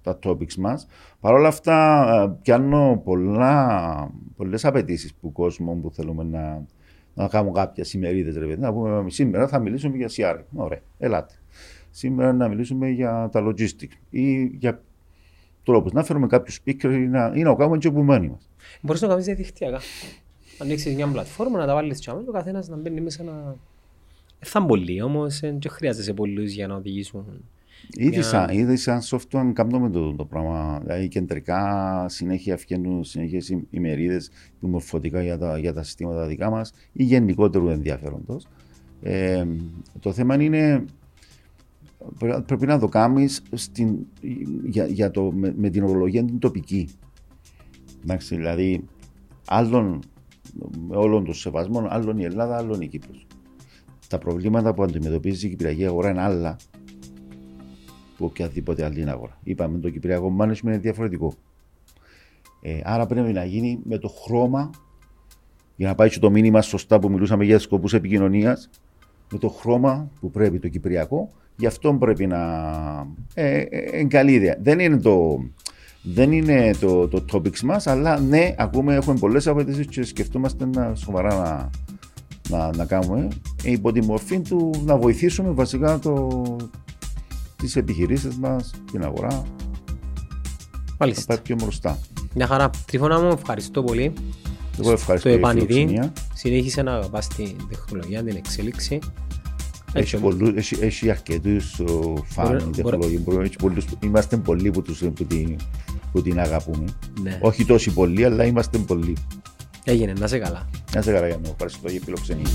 τα topics μας. Παρ' όλα αυτά ε, πιάνω πολλά, πολλές απαιτήσεις που κόσμο που θέλουμε να, να κάνουμε κάποια ημερίδες. Ρε, να πούμε σήμερα θα μιλήσουμε για CR. Ωραία, ελάτε. Σήμερα να μιλήσουμε για τα logistics ή για τρόπους. Να φέρουμε κάποιους speaker ή να, ή να κάνουμε και μόνοι μας. Μπορείς να κάνεις διαδικτυακά. Ανοίξει μια πλατφόρμα, να τα βάλεις τσάμε και ο καθένας να μπαίνει μέσα να. Θα πολύ όμως, δεν χρειάζεται πολλούς για να οδηγήσουν Ήδη, σαν, ήδη σαν software κάνουμε το, το πράγμα. Δηλαδή κεντρικά συνέχεια βγαίνουν συνέχεια ημερίδε μορφωτικά για τα, για τα συστήματα δικά μας ή γενικότερου ενδιαφέροντος. Ε, το θέμα είναι πρέπει να το κάνεις για, για το, με, με, την ορολογία την τοπική. Εντάξει, δηλαδή, άλλων, με όλων των σεβασμών, άλλων η Ελλάδα, άλλων η Κύπρος. Τα προβλήματα που αντιμετωπίζει η Κυπριακή αγορά είναι άλλα από οποιαδήποτε άλλη αγορά. Είπαμε το κυπριακό management είναι διαφορετικό. Ε, άρα πρέπει να γίνει με το χρώμα για να πάει και το μήνυμα σωστά που μιλούσαμε για σκοπούς επικοινωνίας, με το χρώμα που πρέπει το κυπριακό. Γι' αυτό πρέπει να. Ε, ε, ε καλή ιδέα. Δεν είναι το. δεν είναι το, το topics μας, αλλά ναι, ακούμε, έχουμε πολλές απαιτήσεις και σκεφτόμαστε να, σοβαρά να, να, να κάνουμε υπό τη μορφή του να βοηθήσουμε βασικά το, τις επιχειρήσεις μας, την αγορά Μάλιστα. να πάει πιο μπροστά. Μια χαρά. Τρίφωνα μου, ευχαριστώ πολύ. Εγώ ευχαριστώ Το για τη επανειδή. φιλοξενία. Συνέχισε να αγαπάς την τεχνολογία, την εξέλιξη. Έχει, όμως. πολλούς, έχει, έχει αρκετούς ο, φαν Μπορεί- η μπορεί- τεχνολογία. Μπορεί- έχει πολλούς, είμαστε πολλοί που, τους, που, την, που την αγαπούμε. Ναι. Όχι τόσοι πολλοί, αλλά είμαστε πολλοί. Έγινε, να σε καλά. Να σε καλά για μένα. Ευχαριστώ για τη φιλοξενία.